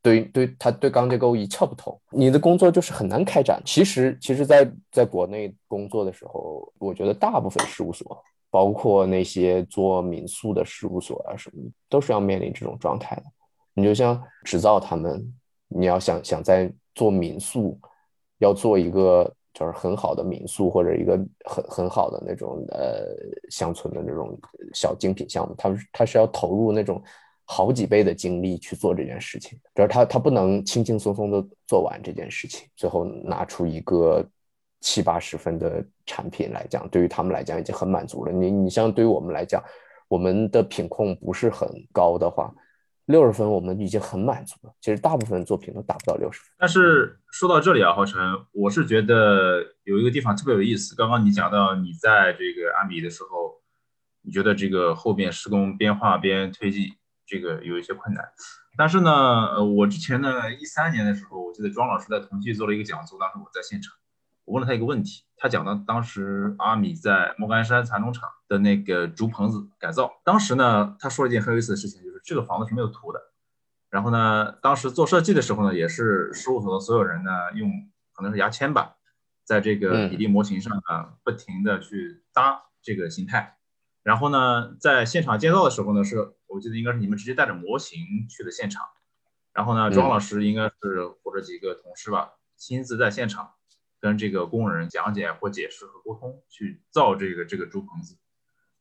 对对，他对钢结构一窍不通，你的工作就是很难开展。其实，其实，在在国内工作的时候，我觉得大部分事务所，包括那些做民宿的事务所啊什么，都是要面临这种状态的。你就像制造他们，你要想想在做民宿，要做一个就是很好的民宿或者一个很很好的那种呃乡村的那种小精品项目，他们他是要投入那种。好几倍的精力去做这件事情，就是他他不能轻轻松松的做完这件事情，最后拿出一个七八十分的产品来讲，对于他们来讲已经很满足了。你你像对于我们来讲，我们的品控不是很高的话，六十分我们已经很满足了。其实大部分作品都达不到六十分。但是说到这里啊，浩辰，我是觉得有一个地方特别有意思。刚刚你讲到你在这个阿米的时候，你觉得这个后边施工边画边推进。这个有一些困难。但是呢，呃，我之前呢，一三年的时候，我记得庄老师在同济做了一个讲座，当时我在现场，我问了他一个问题，他讲到当时阿米在莫干山蚕农场的那个竹棚子改造，当时呢，他说了一件很有意思的事情，就是这个房子是没有图的。然后呢，当时做设计的时候呢，也是事务所的所有人呢，用可能是牙签吧，在这个比例模型上呢，不停的去搭这个形态。然后呢，在现场建造的时候呢，是我记得应该是你们直接带着模型去的现场。然后呢，庄老师应该是或者几个同事吧，亲自在现场跟这个工人讲解或解释和沟通，去造这个这个竹棚子。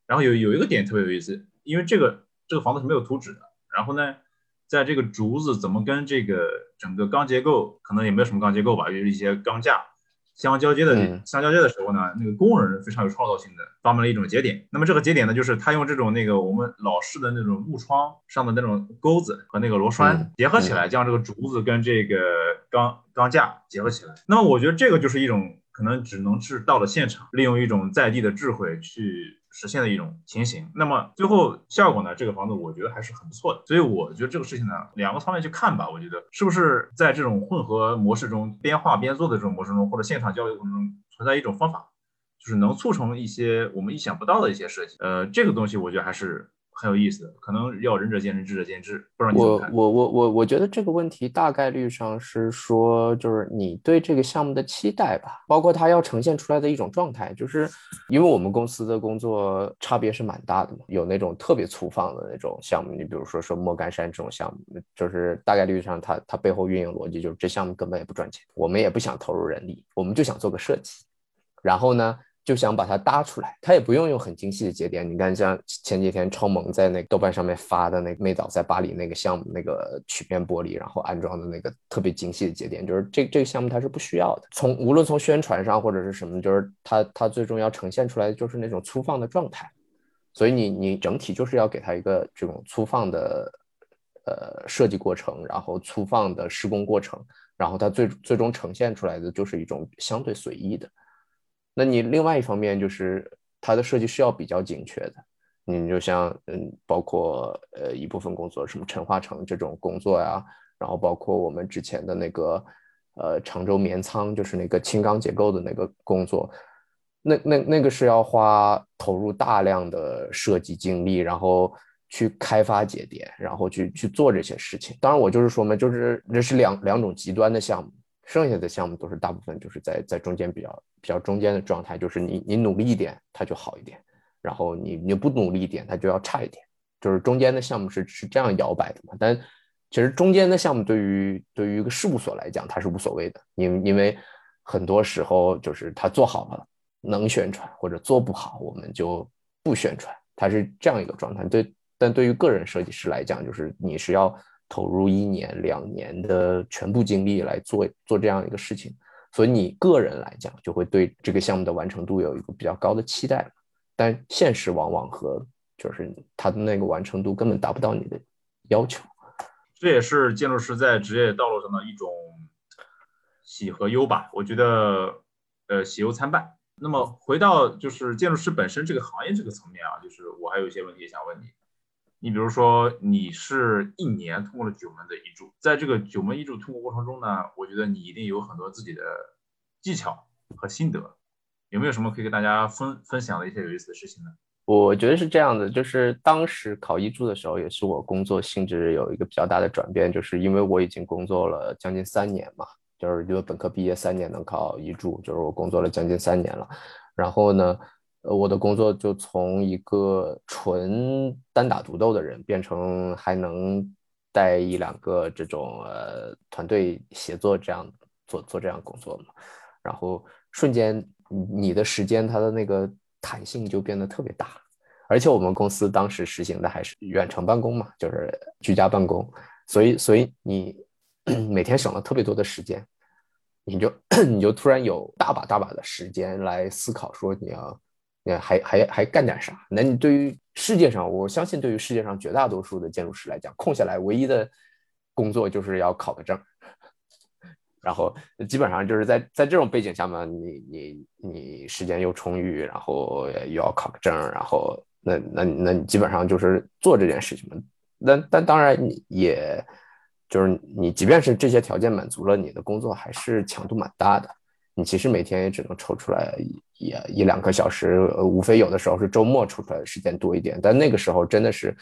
然后有有一个点特别有意思，因为这个这个房子是没有图纸的。然后呢，在这个竹子怎么跟这个整个钢结构，可能也没有什么钢结构吧，就是一些钢架。相交接的相交接的时候呢，那个工人非常有创造性的发明了一种节点。那么这个节点呢，就是他用这种那个我们老式的那种木窗上的那种钩子和那个螺栓结合起来，将这个竹子跟这个钢钢架结合起来。那么我觉得这个就是一种可能只能是到了现场，利用一种在地的智慧去。实现的一种情形，那么最后效果呢？这个房子我觉得还是很不错的，所以我觉得这个事情呢，两个方面去看吧。我觉得是不是在这种混合模式中，边画边做的这种模式中，或者现场交流过程中存在一种方法，就是能促成一些我们意想不到的一些设计。呃，这个东西我觉得还是。很有意思，可能要仁者见仁，智者见智。不知道你怎么看？我我我我我觉得这个问题大概率上是说，就是你对这个项目的期待吧，包括它要呈现出来的一种状态。就是因为我们公司的工作差别是蛮大的嘛，有那种特别粗放的那种项目，你比如说说莫干山这种项目，就是大概率上它它背后运营逻辑就是这项目根本也不赚钱，我们也不想投入人力，我们就想做个设计，然后呢？就想把它搭出来，它也不用用很精细的节点。你看，像前几天超萌在那豆瓣上面发的那个妹岛在巴黎那个项目，那个曲面玻璃，然后安装的那个特别精细的节点，就是这这个项目它是不需要的。从无论从宣传上或者是什么，就是它它最终要呈现出来的就是那种粗放的状态。所以你你整体就是要给它一个这种粗放的呃设计过程，然后粗放的施工过程，然后它最最终呈现出来的就是一种相对随意的。那你另外一方面就是它的设计是要比较精确的，你就像嗯，包括呃一部分工作，什么陈化成这种工作呀，然后包括我们之前的那个呃常州棉仓，就是那个轻钢结构的那个工作，那那那个是要花投入大量的设计精力，然后去开发节点，然后去去做这些事情。当然我就是说嘛，就是这是两两种极端的项目。剩下的项目都是大部分就是在在中间比较比较中间的状态，就是你你努力一点，它就好一点；然后你你不努力一点，它就要差一点。就是中间的项目是是这样摇摆的嘛。但其实中间的项目对于对于一个事务所来讲，它是无所谓的，因因为很多时候就是它做好了能宣传，或者做不好我们就不宣传，它是这样一个状态。对，但对于个人设计师来讲，就是你是要。投入一年两年的全部精力来做做这样一个事情，所以你个人来讲就会对这个项目的完成度有一个比较高的期待，但现实往往和就是它的那个完成度根本达不到你的要求。这也是建筑师在职业道路上的一种喜和忧吧，我觉得呃喜忧参半。那么回到就是建筑师本身这个行业这个层面啊，就是我还有一些问题想问你。你比如说，你是一年通过了九门的遗嘱，在这个九门遗嘱通过过程中呢，我觉得你一定有很多自己的技巧和心得，有没有什么可以跟大家分分享的一些有意思的事情呢？我觉得是这样的，就是当时考遗嘱的时候，也是我工作性质有一个比较大的转变，就是因为我已经工作了将近三年嘛，就是因为本科毕业三年能考遗嘱，就是我工作了将近三年了，然后呢。我的工作就从一个纯单打独斗的人，变成还能带一两个这种呃团队协作这样做做这样工作嘛。然后瞬间，你的时间它的那个弹性就变得特别大。而且我们公司当时实行的还是远程办公嘛，就是居家办公，所以所以你 <clears throat> 每天省了特别多的时间，你就 <clears throat> 你就突然有大把大把的时间来思考说你要。还还还干点啥？那你对于世界上，我相信对于世界上绝大多数的建筑师来讲，空下来唯一的工作就是要考个证，<laughs> 然后基本上就是在在这种背景下嘛，你你你时间又充裕，然后又要考个证，然后那那那你基本上就是做这件事情嘛。那但当然你也就是你，即便是这些条件满足了，你的工作还是强度蛮大的。你其实每天也只能抽出来一一两个小时，无非有的时候是周末抽出来的时间多一点。但那个时候真的是，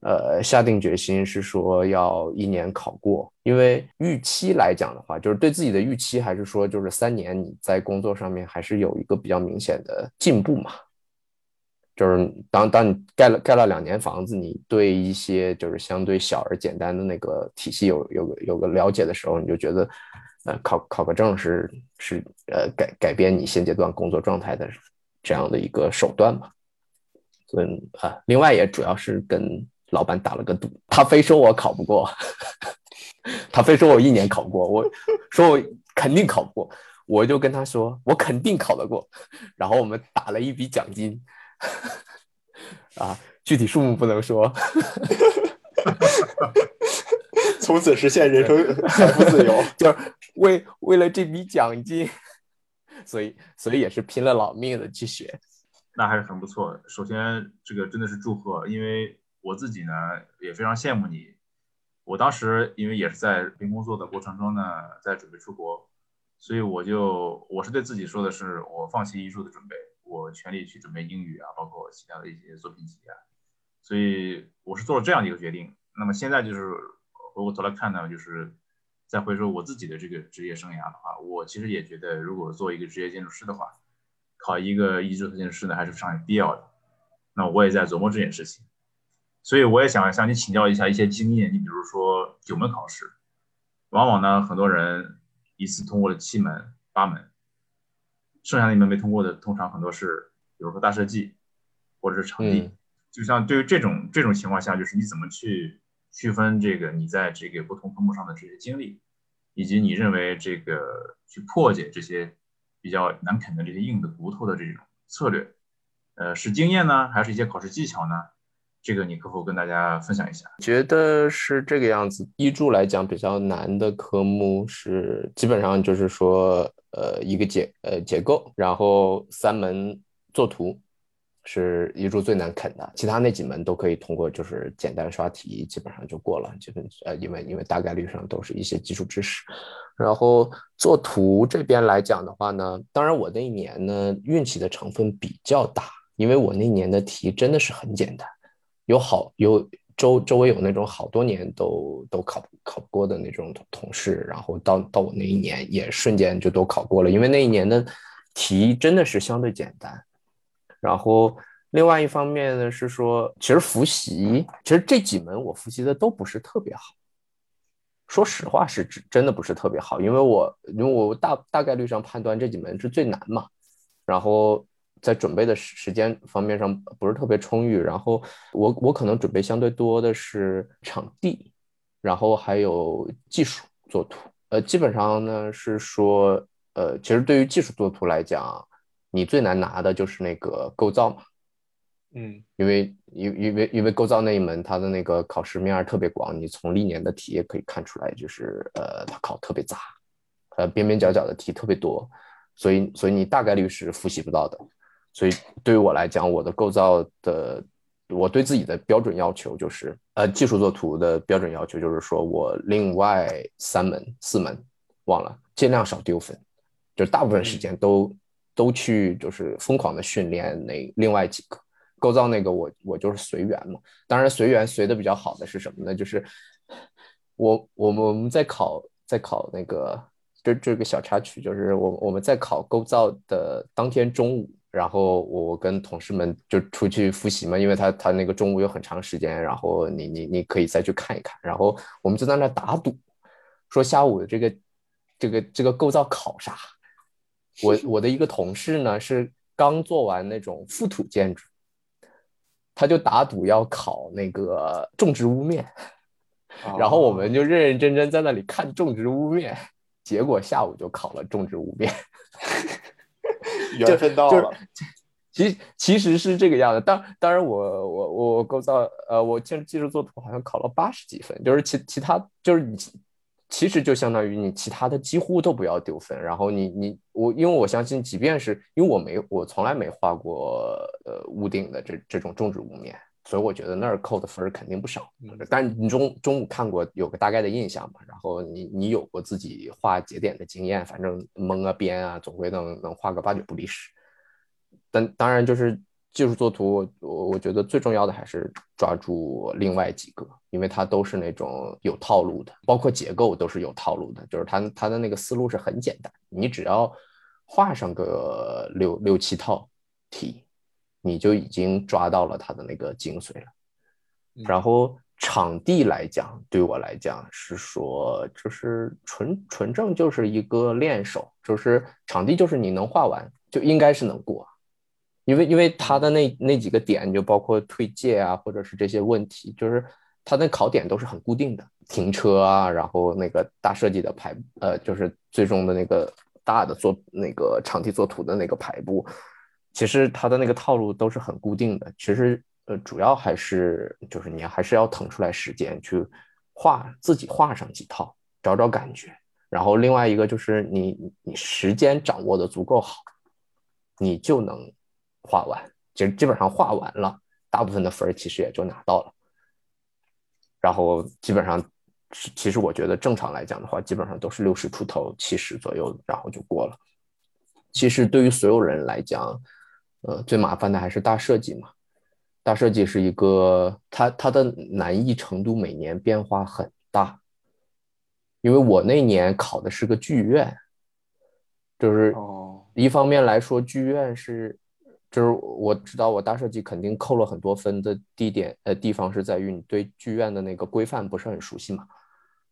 呃，下定决心是说要一年考过，因为预期来讲的话，就是对自己的预期还是说，就是三年你在工作上面还是有一个比较明显的进步嘛。就是当当你盖了盖了两年房子，你对一些就是相对小而简单的那个体系有有个有个了解的时候，你就觉得。呃，考考个证是是呃改改变你现阶段工作状态的这样的一个手段嘛？所以啊，另外也主要是跟老板打了个赌，他非说我考不过，<laughs> 他非说我一年考不过，我说我肯定考不过，我就跟他说我肯定考得过，<laughs> 然后我们打了一笔奖金，啊，具体数目不能说。<laughs> 从此实现人生财富自由，就是为为了这笔奖金，<laughs> 所以所以也是拼了老命的去学，那还是很不错。首先，这个真的是祝贺，因为我自己呢也非常羡慕你。我当时因为也是在拼工作的过程中呢，在准备出国，所以我就我是对自己说的是，我放弃艺术的准备，我全力去准备英语啊，包括其他的一些作品集啊，所以我是做了这样的一个决定。那么现在就是。回过头来看呢，就是再回说我自己的这个职业生涯的话，我其实也觉得，如果做一个职业建筑师的话，考一个一级注册建筑师呢，还是非常有必要的。那我也在琢磨这件事情，所以我也想向你请教一下一些经验。你比如说九门考试，往往呢很多人一次通过了七门八门，剩下的一门没通过的，通常很多是，比如说大设计或者是场地。就像对于这种这种情况下，就是你怎么去？区分这个你在这个不同科目上的这些经历，以及你认为这个去破解这些比较难啃的这些硬的骨头的这种策略，呃，是经验呢，还是一些考试技巧呢？这个你可否跟大家分享一下？觉得是这个样子。一注来讲比较难的科目是基本上就是说，呃，一个结呃结构，然后三门作图。是一注最难啃的，其他那几门都可以通过，就是简单刷题，基本上就过了。基本呃，因为因为大概率上都是一些基础知识。然后做图这边来讲的话呢，当然我那一年呢运气的成分比较大，因为我那年的题真的是很简单，有好有周周围有那种好多年都都考考不过的那种同事，然后到到我那一年也瞬间就都考过了，因为那一年的题真的是相对简单。然后，另外一方面呢是说，其实复习，其实这几门我复习的都不是特别好。说实话，是真真的不是特别好，因为我因为我大大概率上判断这几门是最难嘛。然后在准备的时时间方面上不是特别充裕。然后我我可能准备相对多的是场地，然后还有技术作图。呃，基本上呢是说，呃，其实对于技术作图来讲。你最难拿的就是那个构造嘛，嗯，因为因因为因为构造那一门它的那个考试面特别广，你从历年的题也可以看出来，就是呃它考特别杂，呃边边角角的题特别多，所以所以你大概率是复习不到的。所以对于我来讲，我的构造的我对自己的标准要求就是，呃技术作图的标准要求就是说我另外三门四门忘了，尽量少丢分，就大部分时间都。都去就是疯狂的训练那另外几个构造那个我我就是随缘嘛，当然随缘随的比较好的是什么呢？就是我我们我们在考在考那个这这个小插曲，就是我我们在考构造的当天中午，然后我跟同事们就出去复习嘛，因为他他那个中午有很长时间，然后你你你可以再去看一看，然后我们就在那打赌，说下午的这个这个这个构造考啥。我我的一个同事呢是刚做完那种覆土建筑，他就打赌要考那个种植屋面，然后我们就认认真真在那里看种植屋面，结果下午就考了种植屋面，<laughs> 缘分到了。其其实是这个样子，当当然我我我构造呃我建筑技术作图好像考了八十几分，就是其其他就是你。其实就相当于你其他的几乎都不要丢分，然后你你我，因为我相信，即便是因为我没我从来没画过呃屋顶的这这种种植屋面，所以我觉得那儿扣的分儿肯定不少嗯。但你中中午看过有个大概的印象嘛，然后你你有过自己画节点的经验，反正蒙啊边啊，总归能能画个八九不离十。但当然就是技术作图，我我觉得最重要的还是抓住另外几个，因为它都是那种有套路的，包括结构都是有套路的，就是它它的那个思路是很简单，你只要画上个六六七套题，你就已经抓到了它的那个精髓了。嗯然后场地来讲，对我来讲是说，就是纯纯正就是一个练手，就是场地就是你能画完就应该是能过，因为因为它的那那几个点就包括推介啊，或者是这些问题，就是它的考点都是很固定的，停车啊，然后那个大设计的排，呃，就是最终的那个大的做那个场地作图的那个排布，其实它的那个套路都是很固定的。其实呃，主要还是就是你还是要腾出来时间去画自己画上几套，找找感觉。然后另外一个就是你你时间掌握的足够好，你就能画完。其实基本上画完了，大部分的分儿其实也就拿到了。然后基本上，其实我觉得正常来讲的话，基本上都是六十出头、七十左右，然后就过了。其实对于所有人来讲，呃，最麻烦的还是大设计嘛。大设计是一个，它它的难易程度每年变化很大。因为我那年考的是个剧院，就是哦一方面来说，剧院是，就是我知道我大设计肯定扣了很多分的地点，呃，地方是在于你对剧院的那个规范不是很熟悉嘛，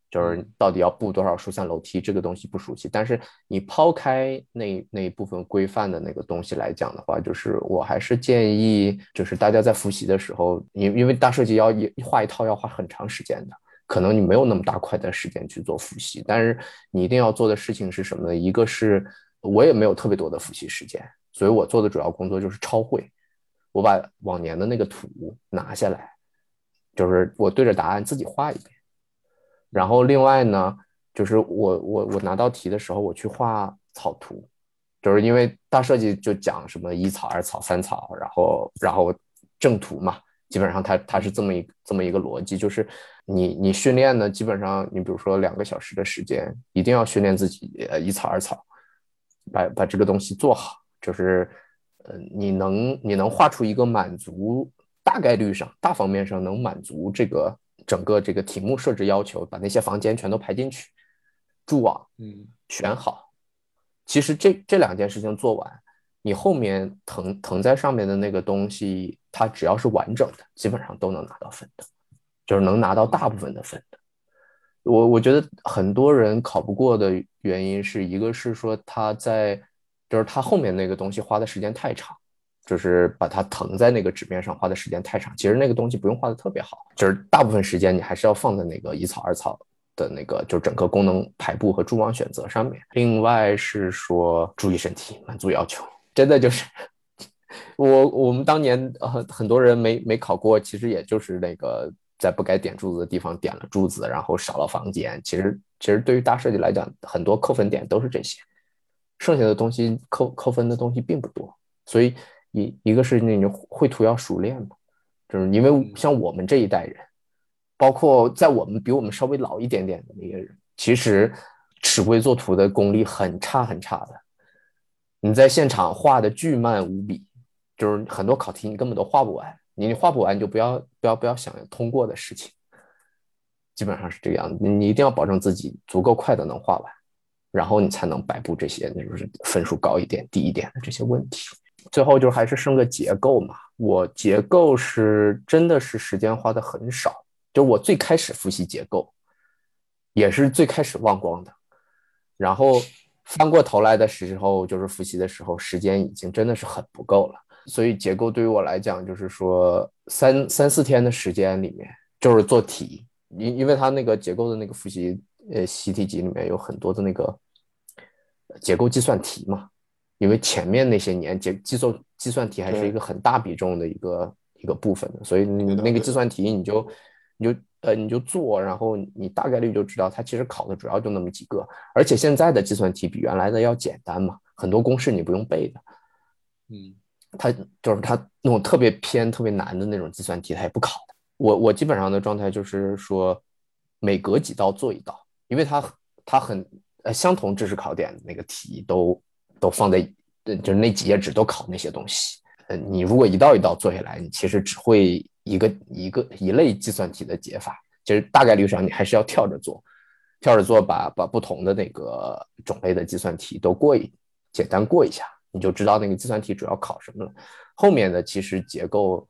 就是到底要布多少疏散楼梯这个东西不熟悉。但是你抛开那那一部分规范的那个东西来讲的话，就是我还是建议，就是大家在复习的时候，因因为大设计要一画一套要花很长时间的。可能你没有那么大块的时间去做复习，但是你一定要做的事情是什么呢？一个是我也没有特别多的复习时间，所以我做的主要工作就是抄绘。我把往年的那个图拿下来，就是我对着答案自己画一遍。然后另外呢，就是我我我拿到题的时候，我去画草图，就是因为大设计就讲什么一草、二草、三草，然后然后正图嘛。基本上它它是这么一这么一个逻辑，就是你你训练呢，基本上你比如说两个小时的时间，一定要训练自己呃一草二草，把把这个东西做好，就是呃你能你能画出一个满足大概率上大方面上能满足这个整个这个题目设置要求，把那些房间全都排进去，住网嗯选好，其实这这两件事情做完。你后面腾腾在上面的那个东西，它只要是完整的，基本上都能拿到分的，就是能拿到大部分的分的。我我觉得很多人考不过的原因是一个是说他在，就是他后面那个东西花的时间太长，就是把它腾在那个纸面上花的时间太长。其实那个东西不用画的特别好，就是大部分时间你还是要放在那个一草二草的那个，就整个功能排布和蛛网选择上面。另外是说注意身体，满足要求。真的就是我我们当年呃很多人没没考过，其实也就是那个在不该点柱子的地方点了柱子，然后少了房间。其实其实对于大设计来讲，很多扣分点都是这些，剩下的东西扣扣分的东西并不多。所以一一个是那种绘图要熟练嘛，就是因为像我们这一代人，包括在我们比我们稍微老一点点的那些人，其实尺规作图的功力很差很差的。你在现场画的巨慢无比，就是很多考题你根本都画不完，你画不完就不要不要不要想通过的事情，基本上是这个样子。你一定要保证自己足够快的能画完，然后你才能摆布这些，就是分数高一点、低一点的这些问题。最后就还是剩个结构嘛，我结构是真的是时间花的很少，就我最开始复习结构，也是最开始忘光的，然后。翻过头来的时候，就是复习的时候，时间已经真的是很不够了。所以结构对于我来讲，就是说三三四天的时间里面，就是做题，因因为它那个结构的那个复习，呃，习题集里面有很多的那个结构计算题嘛。因为前面那些年结计算计算题还是一个很大比重的一个一个部分的，所以你那个计算题你就你就。呃，你就做，然后你大概率就知道，它其实考的主要就那么几个，而且现在的计算题比原来的要简单嘛，很多公式你不用背的，嗯，他就是他那种特别偏、特别难的那种计算题，他也不考的。我我基本上的状态就是说，每隔几道做一道，因为他他很呃相同知识考点那个题都都放在就是那几页纸都考那些东西。呃，你如果一道一道做下来，你其实只会一个一个一类计算题的解法，其实大概率上你还是要跳着做，跳着做把把不同的那个种类的计算题都过一简单过一下。你就知道那个计算题主要考什么了。后面的其实结构，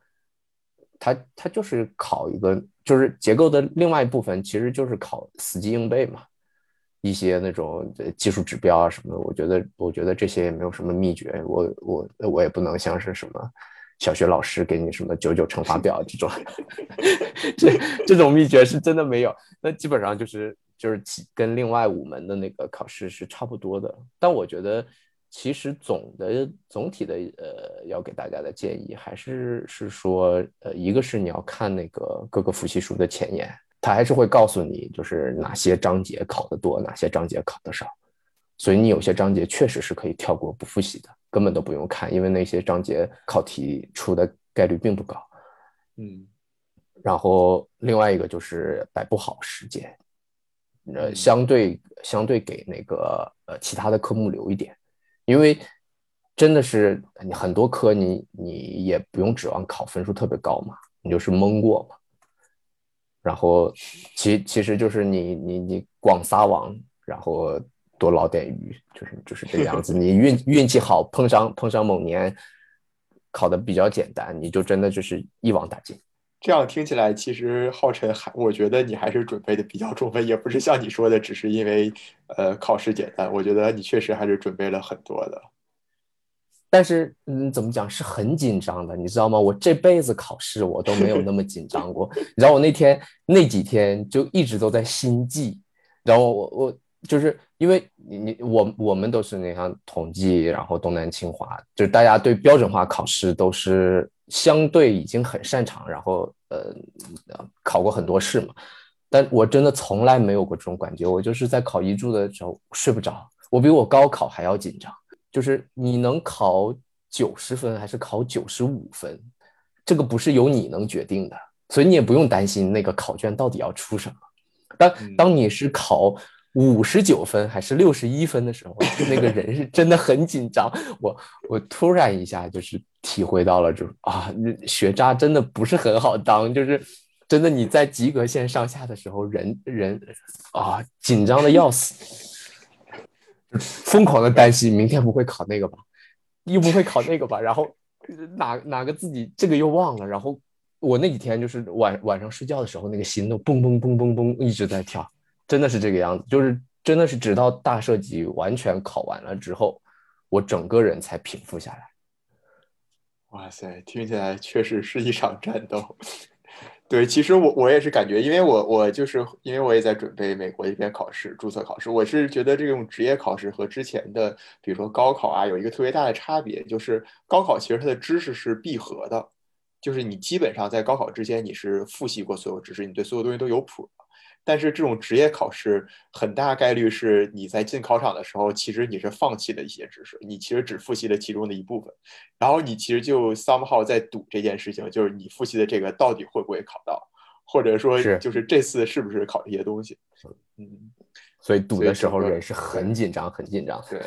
它它就是考一个，就是结构的另外一部分，其实就是考死记硬背嘛。一些那种技术指标啊什么的，我觉得我觉得这些也没有什么秘诀。我我我也不能像是什么小学老师给你什么九九乘法表这种，<laughs> 这这种秘诀是真的没有。那基本上就是就是跟另外五门的那个考试是差不多的。但我觉得。其实总的总体的呃，要给大家的建议还是是说，呃，一个是你要看那个各个复习书的前言，它还是会告诉你就是哪些章节考得多，哪些章节考得少，所以你有些章节确实是可以跳过不复习的，根本都不用看，因为那些章节考题出的概率并不高。嗯，然后另外一个就是摆不好时间，呃，相对相对给那个呃其他的科目留一点。因为真的是你很多科你你也不用指望考分数特别高嘛，你就是蒙过嘛。然后其其实就是你你你广撒网，然后多捞点鱼，就是就是这个样子。你运运气好，碰上碰上某年考的比较简单，你就真的就是一网打尽。这样听起来，其实浩辰还我觉得你还是准备的比较充分，也不是像你说的，只是因为呃考试简单。我觉得你确实还是准备了很多的。但是嗯，怎么讲是很紧张的，你知道吗？我这辈子考试我都没有那么紧张过。<laughs> 你知道我那天那几天就一直都在心悸，然后我我就是因为你你我我们都是那样统计，然后东南清华，就是大家对标准化考试都是。相对已经很擅长，然后呃考过很多试嘛，但我真的从来没有过这种感觉。我就是在考一注的时候睡不着，我比我高考还要紧张。就是你能考九十分还是考九十五分，这个不是由你能决定的，所以你也不用担心那个考卷到底要出什么。当当你是考。五十九分还是六十一分的时候，那个人是真的很紧张。我我突然一下就是体会到了，就是啊，学渣真的不是很好当，就是真的你在及格线上下的时候，人人啊紧张的要死，疯狂的担心明天不会考那个吧，又不会考那个吧，然后哪哪个自己这个又忘了，然后我那几天就是晚晚上睡觉的时候，那个心都嘣嘣嘣嘣嘣一直在跳。真的是这个样子，就是真的是直到大设计完全考完了之后，我整个人才平复下来。哇塞，听起来确实是一场战斗。<laughs> 对，其实我我也是感觉，因为我我就是因为我也在准备美国这边考试，注册考试。我是觉得这种职业考试和之前的，比如说高考啊，有一个特别大的差别，就是高考其实它的知识是闭合的，就是你基本上在高考之前你是复习过所有知识，你对所有东西都有谱。但是这种职业考试很大概率是你在进考场的时候，其实你是放弃了一些知识，你其实只复习了其中的一部分，然后你其实就 somehow 在赌这件事情，就是你复习的这个到底会不会考到，或者说就是这次是不是考这些东西？嗯，所以赌的时候人是很紧张，很紧张。对，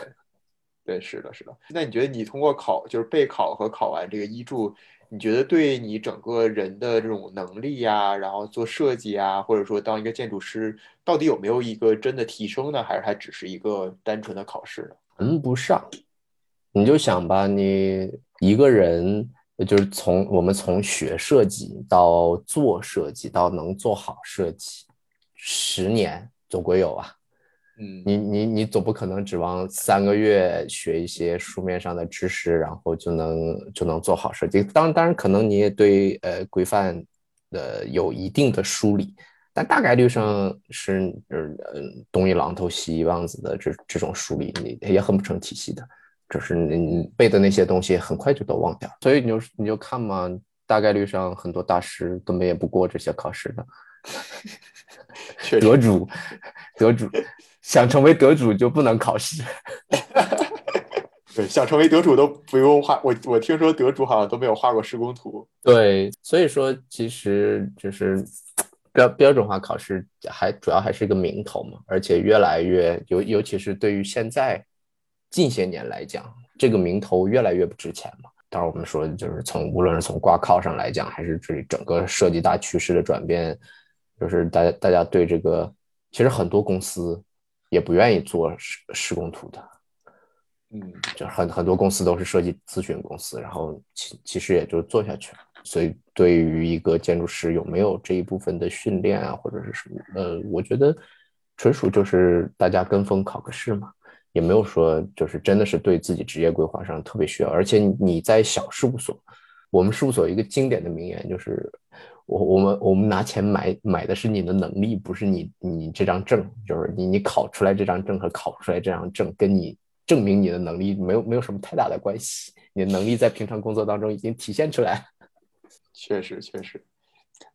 对，是的，是的。那你觉得你通过考就是备考和考完这个一注？你觉得对你整个人的这种能力呀，然后做设计啊，或者说当一个建筑师，到底有没有一个真的提升呢？还是它只是一个单纯的考试？谈不上，你就想吧，你一个人就是从我们从学设计到做设计到能做好设计，十年总归有啊。嗯，你你你总不可能指望三个月学一些书面上的知识，然后就能就能做好设计。当当然可能你也对呃规范的有一定的梳理，但大概率上是呃东一榔头西一棒子的这这种梳理，你也很不成体系的。就是你背的那些东西很快就都忘掉，所以你就你就看嘛，大概率上很多大师根本也不过这些考试的。得主，得主。想成为得主就不能考试，<laughs> 对，想成为得主都不用画，我我听说得主好像都没有画过施工图。对，所以说其实就是标标准化考试还主要还是一个名头嘛，而且越来越尤尤其是对于现在近些年来讲，这个名头越来越不值钱嘛。当然我们说就是从无论是从挂靠上来讲，还是这里整个设计大趋势的转变，就是大家大家对这个其实很多公司也不愿意做施施工图的。嗯，就很很多公司都是设计咨询公司，然后其其实也就做下去了。所以对于一个建筑师有没有这一部分的训练啊，或者是什么，呃，我觉得纯属就是大家跟风考个试嘛，也没有说就是真的是对自己职业规划上特别需要。而且你在小事务所，我们事务所一个经典的名言就是，我我们我们拿钱买买的是你的能力，不是你你这张证，就是你你考出来这张证和考不出来这张证跟你。证明你的能力没有没有什么太大的关系，你的能力在平常工作当中已经体现出来。<laughs> 确实确实，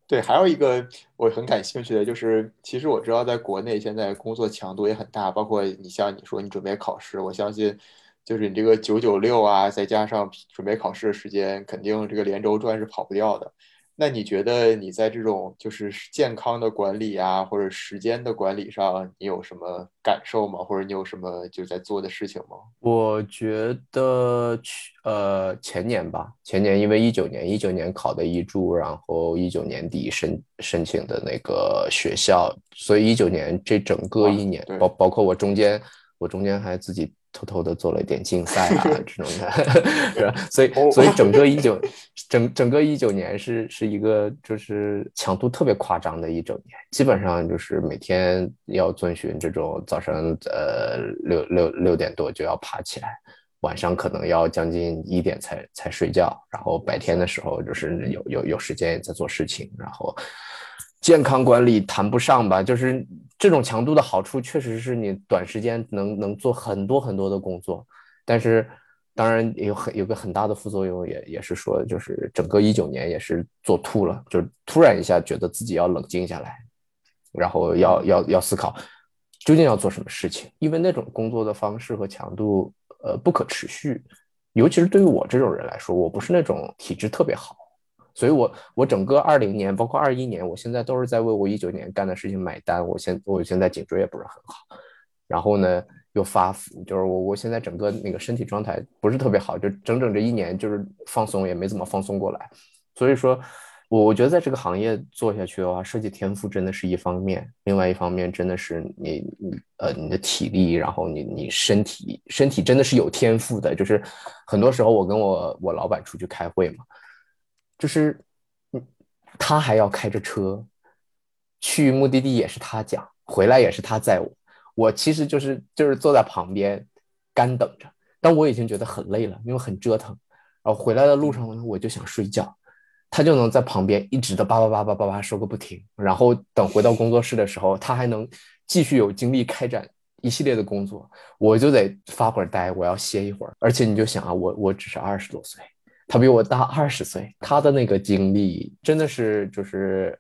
对，还有一个我很感兴趣的就是，其实我知道在国内现在工作强度也很大，包括你像你说你准备考试，我相信就是你这个九九六啊，再加上准备考试的时间，肯定这个连轴转是跑不掉的。那你觉得你在这种就是健康的管理啊，或者时间的管理上，你有什么感受吗？或者你有什么就在做的事情吗？我觉得去呃前年吧，前年因为一九年一九年考的一注，然后一九年底申申请的那个学校，所以一九年这整个一年，包包括我中间，我中间还自己。偷偷的做了一点竞赛啊，<laughs> 这种的，是吧？所以，所以整个一九，整整个一九年是是一个就是强度特别夸张的一整年，基本上就是每天要遵循这种早上呃六六六点多就要爬起来，晚上可能要将近一点才才睡觉，然后白天的时候就是有有有时间也在做事情，然后。健康管理谈不上吧，就是这种强度的好处，确实是你短时间能能做很多很多的工作，但是当然有很有个很大的副作用，也也是说，就是整个一九年也是做吐了，就是突然一下觉得自己要冷静下来，然后要要要思考究竟要做什么事情，因为那种工作的方式和强度，呃，不可持续，尤其是对于我这种人来说，我不是那种体质特别好。所以，我我整个二零年，包括二一年，我现在都是在为我一九年干的事情买单。我现我现在颈椎也不是很好，然后呢又发福，就是我我现在整个那个身体状态不是特别好，就整整这一年就是放松也没怎么放松过来。所以说，我我觉得在这个行业做下去的话，设计天赋真的是一方面，另外一方面真的是你你呃你的体力，然后你你身体身体真的是有天赋的。就是很多时候我跟我我老板出去开会嘛。就是，嗯，他还要开着车去目的地，也是他讲，回来也是他载我。我其实就是就是坐在旁边干等着，但我已经觉得很累了，因为很折腾。然后回来的路上呢，我就想睡觉，他就能在旁边一直的叭叭叭叭叭叭说个不停。然后等回到工作室的时候，他还能继续有精力开展一系列的工作，我就得发会儿呆，我要歇一会儿。而且你就想啊，我我只是二十多岁。他比我大二十岁，他的那个经历真的是就是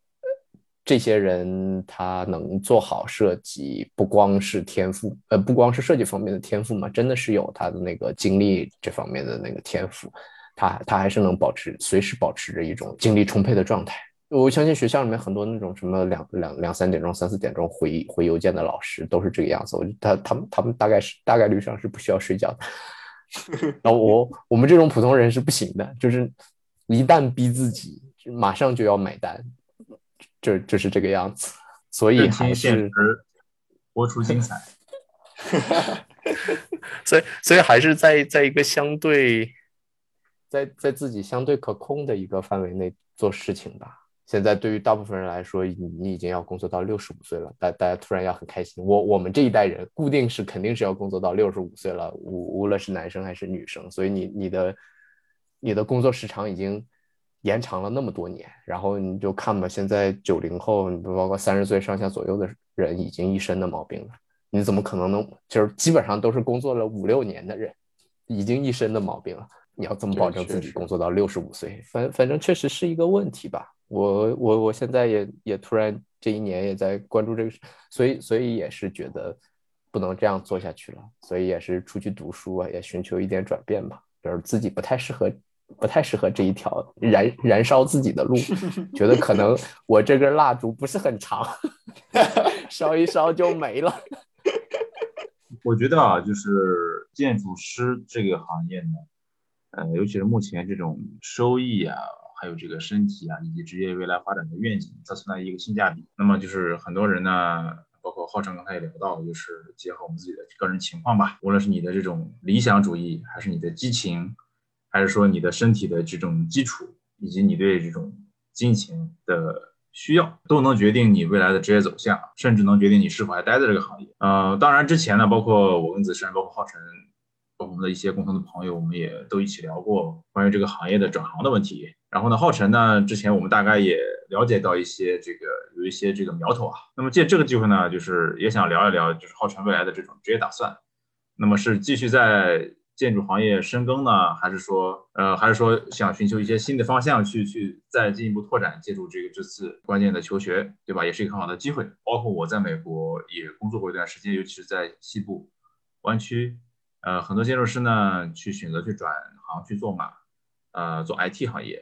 这些人他能做好设计，不光是天赋，呃，不光是设计方面的天赋嘛，真的是有他的那个精力这方面的那个天赋，他他还是能保持随时保持着一种精力充沛的状态。我相信学校里面很多那种什么两两两三点钟、三四点钟回回邮件的老师都是这个样子，我他他们他们大概是大概率上是不需要睡觉的。<laughs> 然后我我们这种普通人是不行的，就是一旦逼自己，马上就要买单，就就是这个样子。所以还是活出精彩。<laughs> 所以所以还是在在一个相对，在在自己相对可控的一个范围内做事情吧。现在对于大部分人来说，你已经要工作到六十五岁了，大大家突然要很开心。我我们这一代人固定是肯定是要工作到六十五岁了，无无论是男生还是女生，所以你你的你的工作时长已经延长了那么多年。然后你就看吧，现在九零后，包括三十岁上下左右的人，已经一身的毛病了。你怎么可能能就是基本上都是工作了五六年的人，已经一身的毛病了？你要怎么保证自己工作到六十五岁？反反正确实是一个问题吧。我我我现在也也突然这一年也在关注这个，所以所以也是觉得，不能这样做下去了，所以也是出去读书啊，也寻求一点转变吧，就是自己不太适合，不太适合这一条燃燃烧自己的路，<laughs> 觉得可能我这根蜡烛不是很长，<laughs> 烧一烧就没了。<laughs> 我觉得啊，就是建筑师这个行业呢，呃，尤其是目前这种收益啊，还有这个身体啊，以及职业未来发展的愿景，它存在一个性价比。那么就是很多人呢，包括浩辰刚才也聊到，就是结合我们自己的个人情况吧，无论是你的这种理想主义，还是你的激情，还是说你的身体的这种基础，以及你对这种金钱的。需要都能决定你未来的职业走向，甚至能决定你是否还待在这个行业。呃，当然之前呢，包括我跟子珊，包括浩辰，包括我们的一些共同的朋友，我们也都一起聊过关于这个行业的转行的问题。然后呢，浩辰呢，之前我们大概也了解到一些这个有一些这个苗头啊。那么借这个机会呢，就是也想聊一聊，就是浩辰未来的这种职业打算。那么是继续在。建筑行业深耕呢，还是说，呃，还是说想寻求一些新的方向去去再进一步拓展？借助这个这次关键的求学，对吧？也是一个很好的机会。包括我在美国也工作过一段时间，尤其是在西部湾区，呃，很多建筑师呢去选择去转行去做嘛，呃，做 IT 行业。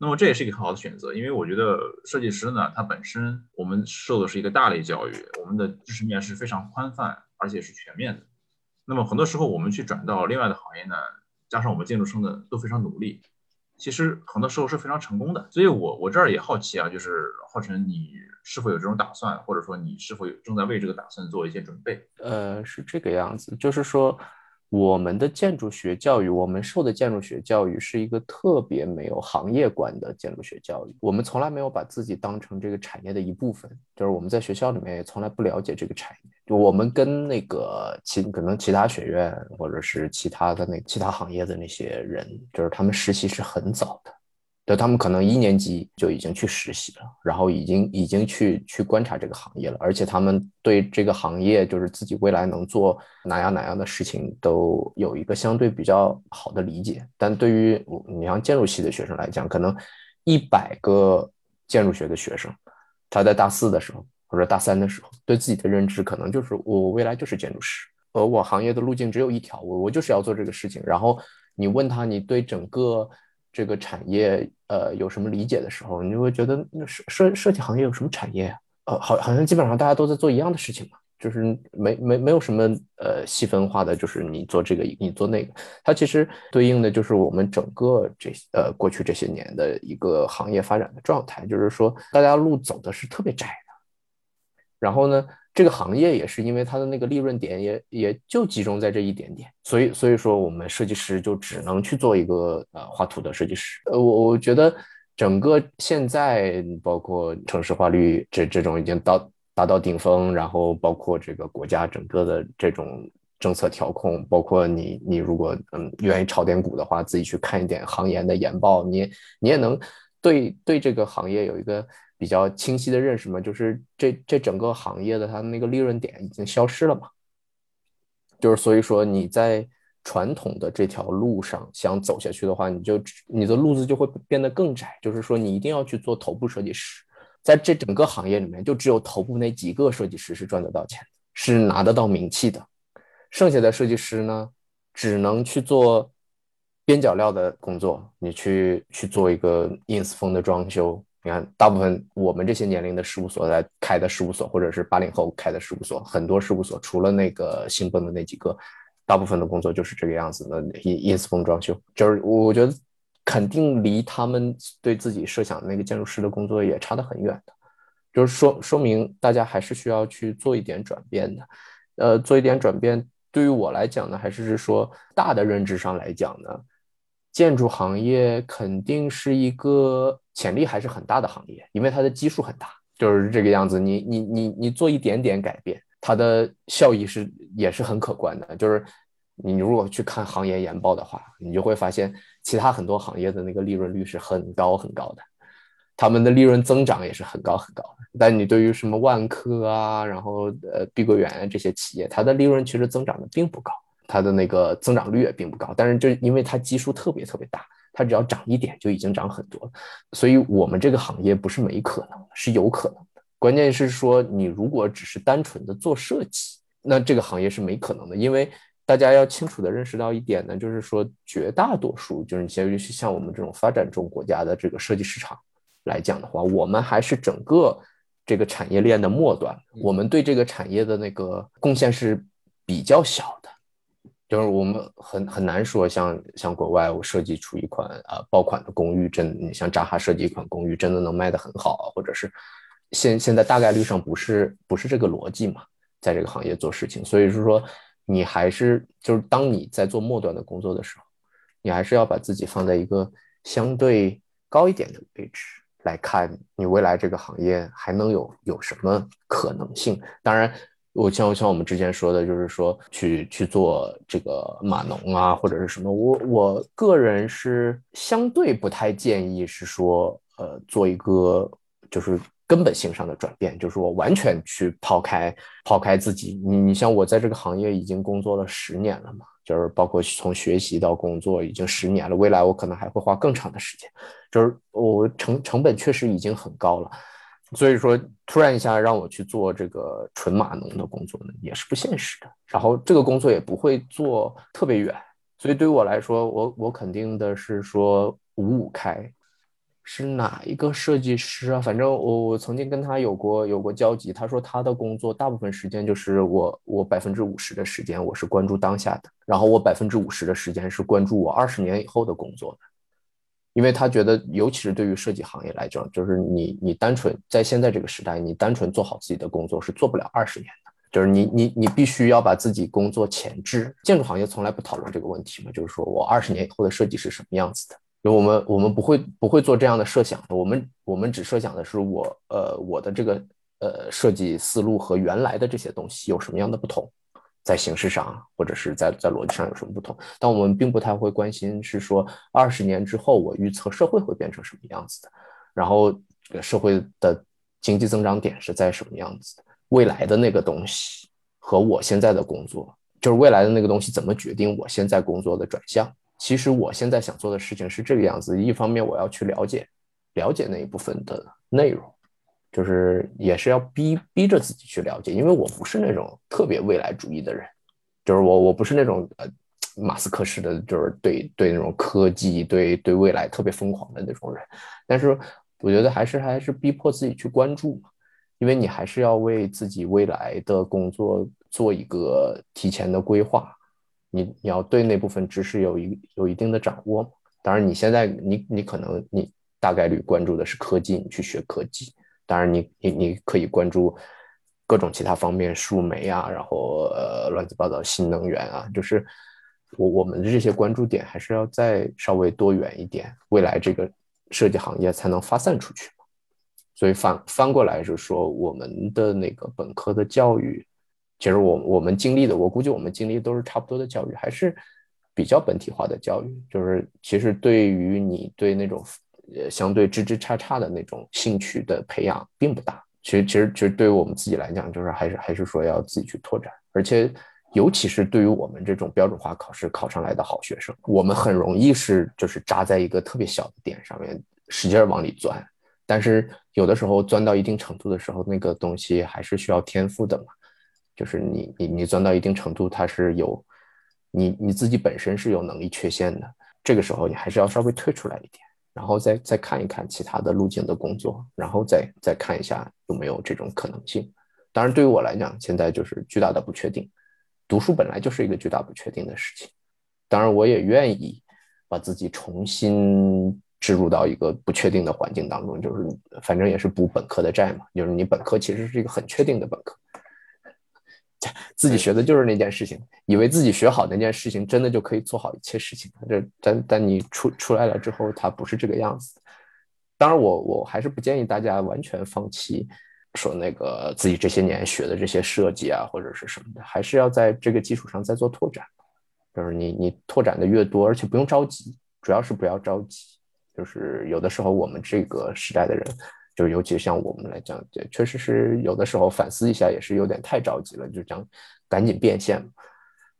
那么这也是一个很好的选择，因为我觉得设计师呢，他本身我们受的是一个大类教育，我们的知识面是非常宽泛而且是全面的。那么很多时候，我们去转到另外的行业呢，加上我们建筑生的都非常努力，其实很多时候是非常成功的。所以，我我这儿也好奇啊，就是浩辰，你是否有这种打算，或者说你是否有正在为这个打算做一些准备？呃，是这个样子，就是说。我们的建筑学教育，我们受的建筑学教育是一个特别没有行业观的建筑学教育。我们从来没有把自己当成这个产业的一部分，就是我们在学校里面也从来不了解这个产业。就我们跟那个其可能其他学院或者是其他的那其他行业的那些人，就是他们实习是很早的。对，他们可能一年级就已经去实习了，然后已经已经去去观察这个行业了，而且他们对这个行业就是自己未来能做哪样哪样的事情都有一个相对比较好的理解。但对于你像建筑系的学生来讲，可能一百个建筑学的学生，他在大四的时候或者大三的时候，对自己的认知可能就是我未来就是建筑师，而我行业的路径只有一条，我我就是要做这个事情。然后你问他，你对整个这个产业。呃，有什么理解的时候，你就会觉得那设设设计行业有什么产业啊？呃，好，好像基本上大家都在做一样的事情嘛，就是没没没有什么呃细分化的，就是你做这个，你做那个，它其实对应的就是我们整个这呃过去这些年的一个行业发展的状态，就是说大家路走的是特别窄的，然后呢。这个行业也是因为它的那个利润点也也就集中在这一点点，所以所以说我们设计师就只能去做一个呃画图的设计师。呃，我我觉得整个现在包括城市化率这这种已经到达到顶峰，然后包括这个国家整个的这种政策调控，包括你你如果嗯愿意炒点股的话，自己去看一点行业的研报，你你也能对对这个行业有一个。比较清晰的认识嘛，就是这这整个行业的它那个利润点已经消失了嘛，就是所以说你在传统的这条路上想走下去的话，你就你的路子就会变得更窄，就是说你一定要去做头部设计师，在这整个行业里面，就只有头部那几个设计师是赚得到钱，是拿得到名气的，剩下的设计师呢，只能去做边角料的工作，你去去做一个 ins 风的装修。你看，大部分我们这些年龄的事务所在开的事务所，或者是八零后开的事务所，很多事务所除了那个兴奋的那几个，大部分的工作就是这个样子的。ins 音风装修，就是我觉得肯定离他们对自己设想的那个建筑师的工作也差得很远的，就是说说明大家还是需要去做一点转变的。呃，做一点转变，对于我来讲呢，还是说大的认知上来讲呢，建筑行业肯定是一个。潜力还是很大的行业，因为它的基数很大，就是这个样子。你你你你做一点点改变，它的效益是也是很可观的。就是你如果去看行业研报的话，你就会发现其他很多行业的那个利润率是很高很高的，他们的利润增长也是很高很高的。但你对于什么万科啊，然后呃碧桂园这些企业，它的利润其实增长的并不高，它的那个增长率也并不高。但是就因为它基数特别特别大。它只要涨一点就已经涨很多了，所以我们这个行业不是没可能，是有可能的。关键是说，你如果只是单纯的做设计，那这个行业是没可能的，因为大家要清楚的认识到一点呢，就是说绝大多数，就是你像尤其像我们这种发展中国家的这个设计市场来讲的话，我们还是整个这个产业链的末端，我们对这个产业的那个贡献是比较小的。就是我们很很难说，像像国外，我设计出一款啊爆款的公寓，真你像扎哈设计一款公寓，真的能卖得很好，或者是现现在大概率上不是不是这个逻辑嘛，在这个行业做事情，所以是说你还是就是当你在做末端的工作的时候，你还是要把自己放在一个相对高一点的位置来看，你未来这个行业还能有有什么可能性？当然。我像像我们之前说的，就是说去去做这个码农啊，或者是什么，我我个人是相对不太建议是说，呃，做一个就是根本性上的转变，就是我完全去抛开抛开自己。你你像我在这个行业已经工作了十年了嘛，就是包括从学习到工作已经十年了，未来我可能还会花更长的时间，就是我成成本确实已经很高了。所以说，突然一下让我去做这个纯码农的工作呢，也是不现实的。然后这个工作也不会做特别远，所以对于我来说，我我肯定的是说五五开，是哪一个设计师啊？反正我我曾经跟他有过有过交集，他说他的工作大部分时间就是我我百分之五十的时间我是关注当下的，然后我百分之五十的时间是关注我二十年以后的工作的。因为他觉得，尤其是对于设计行业来讲，就是你你单纯在现在这个时代，你单纯做好自己的工作是做不了二十年的。就是你你你必须要把自己工作前置。建筑行业从来不讨论这个问题嘛，就是说我二十年以后的设计是什么样子的？就我们我们不会不会做这样的设想。我们我们只设想的是我呃我的这个呃设计思路和原来的这些东西有什么样的不同。在形式上，或者是在在逻辑上有什么不同？但我们并不太会关心，是说二十年之后我预测社会会变成什么样子的，然后这个社会的经济增长点是在什么样子的？未来的那个东西和我现在的工作，就是未来的那个东西怎么决定我现在工作的转向？其实我现在想做的事情是这个样子：一方面我要去了解了解那一部分的内容。就是也是要逼逼着自己去了解，因为我不是那种特别未来主义的人，就是我我不是那种呃马斯克式的，就是对对那种科技对对未来特别疯狂的那种人。但是我觉得还是还是逼迫自己去关注嘛，因为你还是要为自己未来的工作做一个提前的规划，你你要对那部分知识有一有一定的掌握。当然你现在你你可能你大概率关注的是科技，你去学科技。当然，你你你可以关注各种其他方面，数媒啊，然后呃乱七八糟新能源啊，就是我我们的这些关注点还是要再稍微多远一点，未来这个设计行业才能发散出去。所以翻翻过来就是说，我们的那个本科的教育，其实我我们经历的，我估计我们经历都是差不多的教育，还是比较本体化的教育，就是其实对于你对那种。呃，相对枝枝杈杈的那种兴趣的培养并不大。其实，其实，其实对于我们自己来讲，就是还是还是说要自己去拓展。而且，尤其是对于我们这种标准化考试考上来的好学生，我们很容易是就是扎在一个特别小的点上面，使劲往里钻。但是有的时候钻到一定程度的时候，那个东西还是需要天赋的嘛。就是你你你钻到一定程度，它是有你你自己本身是有能力缺陷的。这个时候，你还是要稍微退出来一点。然后再再看一看其他的路径的工作，然后再再看一下有没有这种可能性。当然，对于我来讲，现在就是巨大的不确定。读书本来就是一个巨大不确定的事情。当然，我也愿意把自己重新置入到一个不确定的环境当中，就是反正也是补本科的债嘛。就是你本科其实是一个很确定的本科。<laughs> 自己学的就是那件事情，以为自己学好那件事情，真的就可以做好一切事情。这但但你出出来了之后，它不是这个样子。当然，我我还是不建议大家完全放弃，说那个自己这些年学的这些设计啊或者是什么的，还是要在这个基础上再做拓展。就是你你拓展的越多，而且不用着急，主要是不要着急。就是有的时候我们这个时代的人。就尤其像我们来讲，这确实是有的时候反思一下，也是有点太着急了，就讲赶紧变现。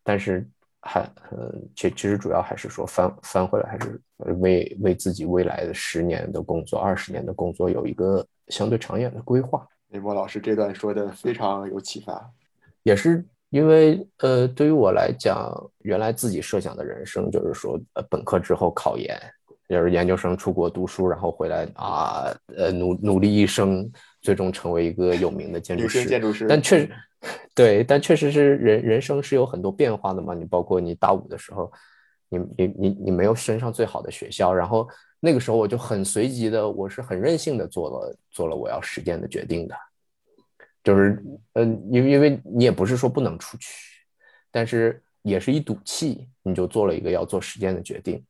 但是还，嗯，其其实主要还是说翻翻回来，还是为为自己未来的十年的工作、二十年的工作有一个相对长远的规划。雷波老师这段说的非常有启发，也是因为呃，对于我来讲，原来自己设想的人生就是说，呃，本科之后考研，就是研究生出国读书，然后回来啊，呃，努努力一生，最终成为一个有名的建筑师。建筑师。但确实，对，但确实是人人生是有很多变化的嘛。你包括你大五的时候，你你你你没有升上最好的学校，然后那个时候我就很随机的，我是很任性的做了做了我要实践的决定的。就是，嗯，因为因为你也不是说不能出去，但是也是一赌气，你就做了一个要做实践的决定。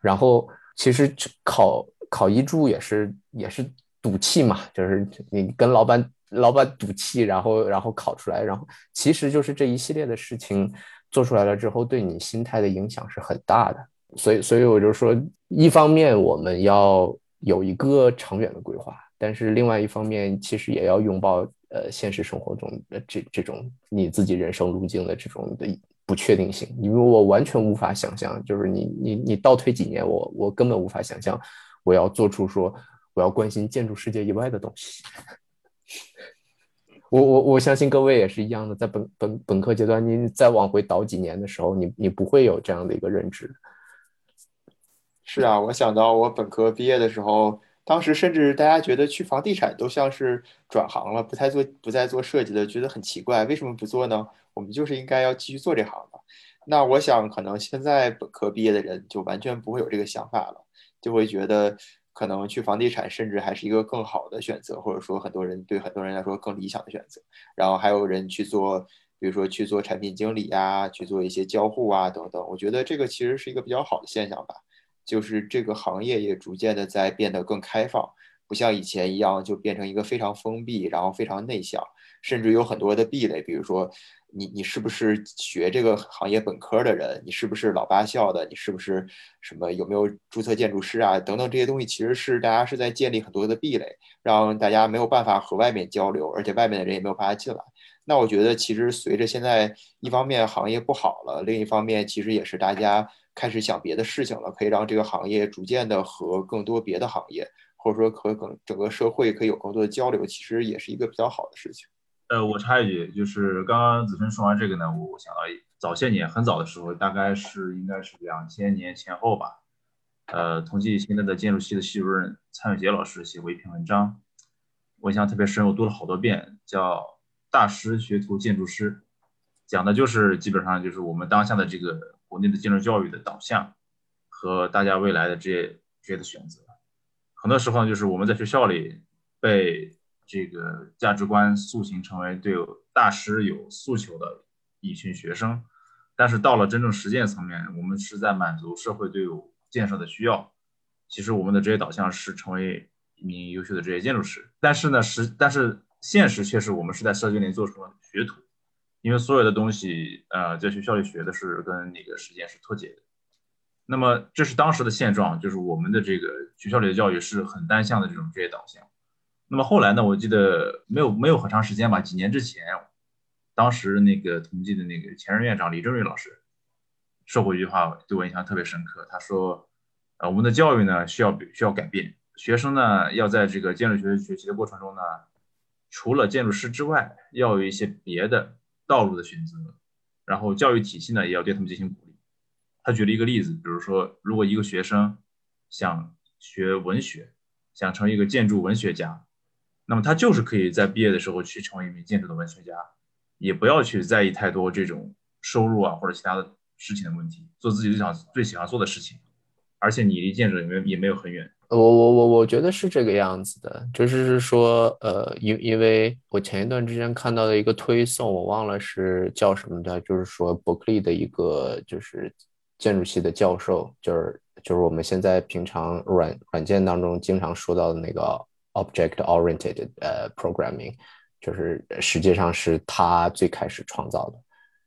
然后其实考考一注也是也是赌气嘛，就是你跟老板老板赌气，然后然后考出来，然后其实就是这一系列的事情做出来了之后，对你心态的影响是很大的。所以所以我就说，一方面我们要有一个长远的规划，但是另外一方面其实也要拥抱。呃，现实生活中的这这种你自己人生路径的这种的不确定性，因为我完全无法想象，就是你你你倒退几年，我我根本无法想象，我要做出说我要关心建筑世界以外的东西。<laughs> 我我我相信各位也是一样的，在本本本科阶段，你再往回倒几年的时候，你你不会有这样的一个认知。是啊，我想到我本科毕业的时候。当时甚至大家觉得去房地产都像是转行了，不太做不再做设计的，觉得很奇怪，为什么不做呢？我们就是应该要继续做这行的。那我想，可能现在本科毕业的人就完全不会有这个想法了，就会觉得可能去房地产甚至还是一个更好的选择，或者说很多人对很多人来说更理想的选择。然后还有人去做，比如说去做产品经理呀，去做一些交互啊等等。我觉得这个其实是一个比较好的现象吧。就是这个行业也逐渐的在变得更开放，不像以前一样就变成一个非常封闭，然后非常内向，甚至有很多的壁垒。比如说，你你是不是学这个行业本科的人？你是不是老八校的？你是不是什么有没有注册建筑师啊？等等这些东西，其实是大家是在建立很多的壁垒，让大家没有办法和外面交流，而且外面的人也没有办法进来。那我觉得，其实随着现在一方面行业不好了，另一方面其实也是大家。开始想别的事情了，可以让这个行业逐渐的和更多别的行业，或者说和更整个社会可以有更多的交流，其实也是一个比较好的事情。呃，我插一句，就是刚刚子春说完这个呢，我想到早些年很早的时候，大概是应该是两千年前后吧。呃，同济现在的建筑系的系主任蔡永杰老师写过一篇文章，我印象特别深，我读了好多遍，叫《大师学徒建筑师》，讲的就是基本上就是我们当下的这个。国内的建筑教育的导向和大家未来的职业职业的选择，很多时候就是我们在学校里被这个价值观塑形成为对大师有诉求的一群学生，但是到了真正实践层面，我们是在满足社会对有建设的需要。其实我们的职业导向是成为一名优秀的职业建筑师，但是呢，实但是现实却是我们是在社区里做出了学徒。因为所有的东西，呃，在学校里学的是跟那个实践是脱节的。那么这是当时的现状，就是我们的这个学校里的教育是很单向的这种职业导向。那么后来呢，我记得没有没有很长时间吧，几年之前，当时那个同济的那个前任院长李正瑞老师说过一句话，对我印象特别深刻。他说：“呃，我们的教育呢需要需要改变，学生呢要在这个建筑学学习的过程中呢，除了建筑师之外，要有一些别的。”道路的选择，然后教育体系呢也要对他们进行鼓励。他举了一个例子，比如说，如果一个学生想学文学，想成为一个建筑文学家，那么他就是可以在毕业的时候去成为一名建筑的文学家，也不要去在意太多这种收入啊或者其他的事情的问题，做自己最想最喜欢做的事情，而且你离建筑也没也没有很远。我我我我觉得是这个样子的，就是是说，呃，因因为我前一段之间看到的一个推送，我忘了是叫什么的，就是说伯克利的一个就是建筑系的教授，就是就是我们现在平常软软件当中经常说到的那个 object oriented 呃 programming，就是实际上是他最开始创造的，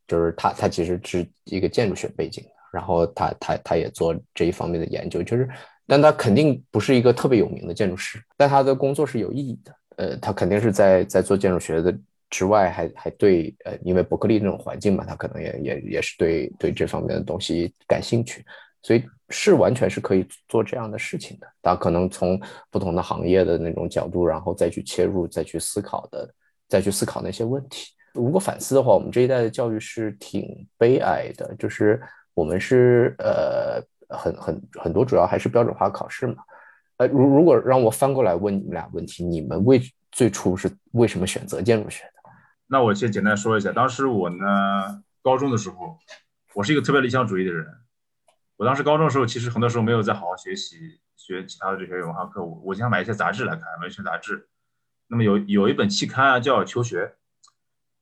就是他他其实是一个建筑学背景的，然后他他他也做这一方面的研究，就是。但他肯定不是一个特别有名的建筑师，但他的工作是有意义的。呃，他肯定是在在做建筑学的之外，还还对呃，因为伯克利那种环境嘛，他可能也也也是对对这方面的东西感兴趣，所以是完全是可以做这样的事情的。他可能从不同的行业的那种角度，然后再去切入，再去思考的，再去思考那些问题。如果反思的话，我们这一代的教育是挺悲哀的，就是我们是呃很很很多主要还是标准化考试嘛。呃，如如果让我翻过来问你们俩问题，你们为最初是为什么选择建筑学的？那我先简单说一下，当时我呢，高中的时候，我是一个特别理想主义的人。我当时高中的时候，其实很多时候没有在好好学习，学其他的这些文化课。我我经常买一些杂志来看，文学杂志。那么有有一本期刊啊，叫《求学》。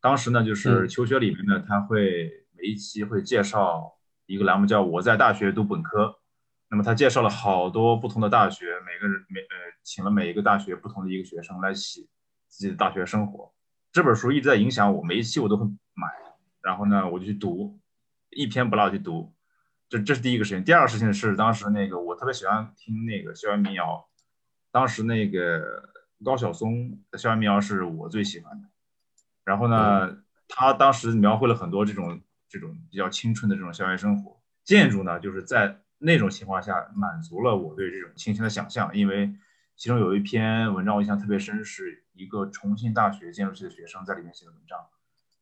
当时呢，就是《求学》里面呢，他会每一期会介绍一个栏目，叫“我在大学读本科”。那么他介绍了好多不同的大学，每个人每呃，请了每一个大学不同的一个学生来写自己的大学生活。这本书一直在影响我，每一期我都会买，然后呢，我就去读，一篇不落去读。这这是第一个事情。第二个事情是，当时那个我特别喜欢听那个校园民谣，当时那个高晓松的校园民谣是我最喜欢的。然后呢，他当时描绘了很多这种这种比较青春的这种校园生活。建筑呢，就是在那种情况下满足了我对这种清新的想象。因为其中有一篇文章我印象特别深，是一个重庆大学建筑系的学生在里面写的文章，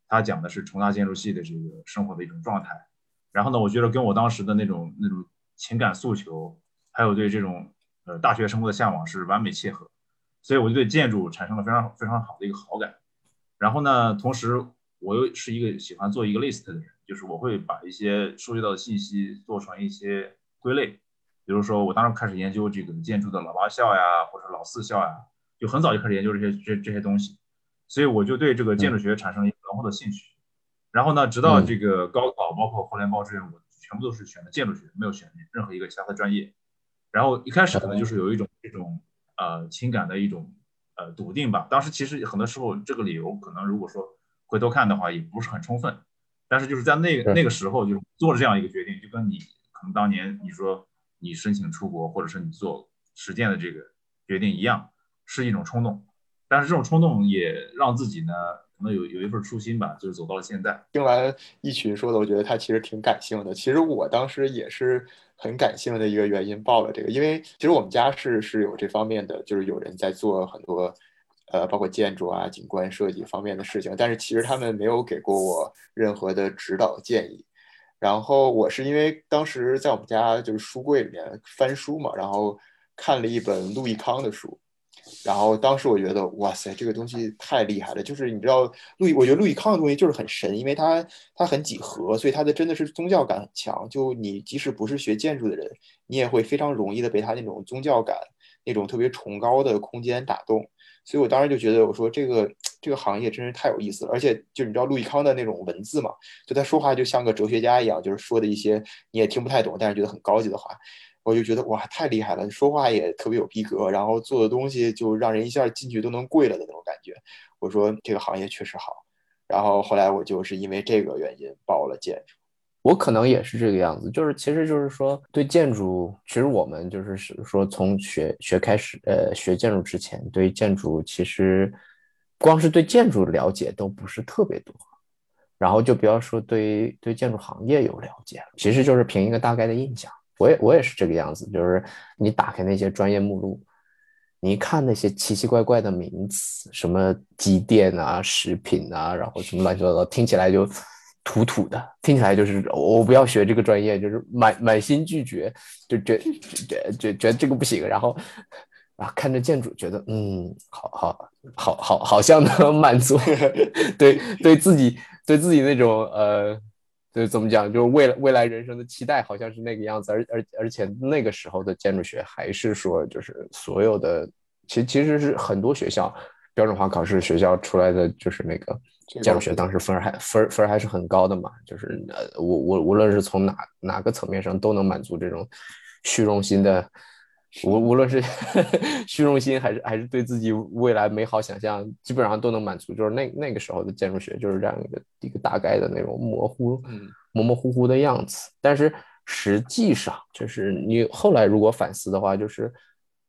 他讲的是重大建筑系的这个生活的一种状态。然后呢，我觉得跟我当时的那种那种情感诉求，还有对这种呃大学生活的向往是完美契合，所以我就对建筑产生了非常非常好的一个好感。然后呢，同时我又是一个喜欢做一个 list 的人，就是我会把一些收集到的信息做成一些归类，比如说我当时开始研究这个建筑的老八校呀，或者老四校呀，就很早就开始研究这些这这些东西，所以我就对这个建筑学产生了一个浓厚的兴趣。然后呢，直到这个高考，包括后来报志愿，我全部都是选的建筑学，没有选任何一个其他的专业。然后一开始可能就是有一种这种呃情感的一种呃笃定吧。当时其实很多时候这个理由可能如果说回头看的话，也不是很充分。但是就是在那个那个时候，就做了这样一个决定，就跟你可能当年你说你申请出国，或者是你做实践的这个决定一样，是一种冲动。但是这种冲动也让自己呢。可能有有一份初心吧，就是走到了现在。听完一群说的，我觉得他其实挺感性的。其实我当时也是很感性的一个原因报了这个，因为其实我们家是是有这方面的，就是有人在做很多，呃，包括建筑啊、景观设计方面的事情。但是其实他们没有给过我任何的指导建议。然后我是因为当时在我们家就是书柜里面翻书嘛，然后看了一本陆易康的书。然后当时我觉得，哇塞，这个东西太厉害了！就是你知道，路易，我觉得路易康的东西就是很神，因为它它很几何，所以它的真的是宗教感很强。就你即使不是学建筑的人，你也会非常容易的被他那种宗教感、那种特别崇高的空间打动。所以我当时就觉得，我说这个这个行业真是太有意思了。而且就你知道陆毅康的那种文字嘛，就他说话就像个哲学家一样，就是说的一些你也听不太懂，但是觉得很高级的话。我就觉得哇，太厉害了！说话也特别有逼格，然后做的东西就让人一下进去都能跪了的那种感觉。我说这个行业确实好。然后后来我就是因为这个原因报了建筑。我可能也是这个样子，就是其实就是说对建筑，其实我们就是说从学学开始，呃，学建筑之前对建筑其实光是对建筑了解都不是特别多，然后就不要说对对建筑行业有了解，其实就是凭一个大概的印象。我也我也是这个样子，就是你打开那些专业目录，你一看那些奇奇怪怪的名词，什么机电啊、食品啊，然后什么乱七八糟，听起来就土土的，听起来就是我不要学这个专业，就是满满心拒绝，就觉 <laughs> 觉觉觉得这个不行。然后啊，看着建筑，觉得嗯，好好好好好像能满足 <laughs> 对对自己对自己那种呃。就怎么讲，就是未来未来人生的期待好像是那个样子，而而而且那个时候的建筑学还是说，就是所有的，其其实是很多学校标准化考试学校出来的，就是那个建筑学当时分还分分还是很高的嘛，就是呃，无无无论是从哪哪个层面上都能满足这种虚荣心的。无无论是 <laughs> 虚荣心还是还是对自己未来美好想象，基本上都能满足。就是那那个时候的建筑学就是这样一个一个大概的那种模糊、模模糊糊的样子。但是实际上，就是你后来如果反思的话，就是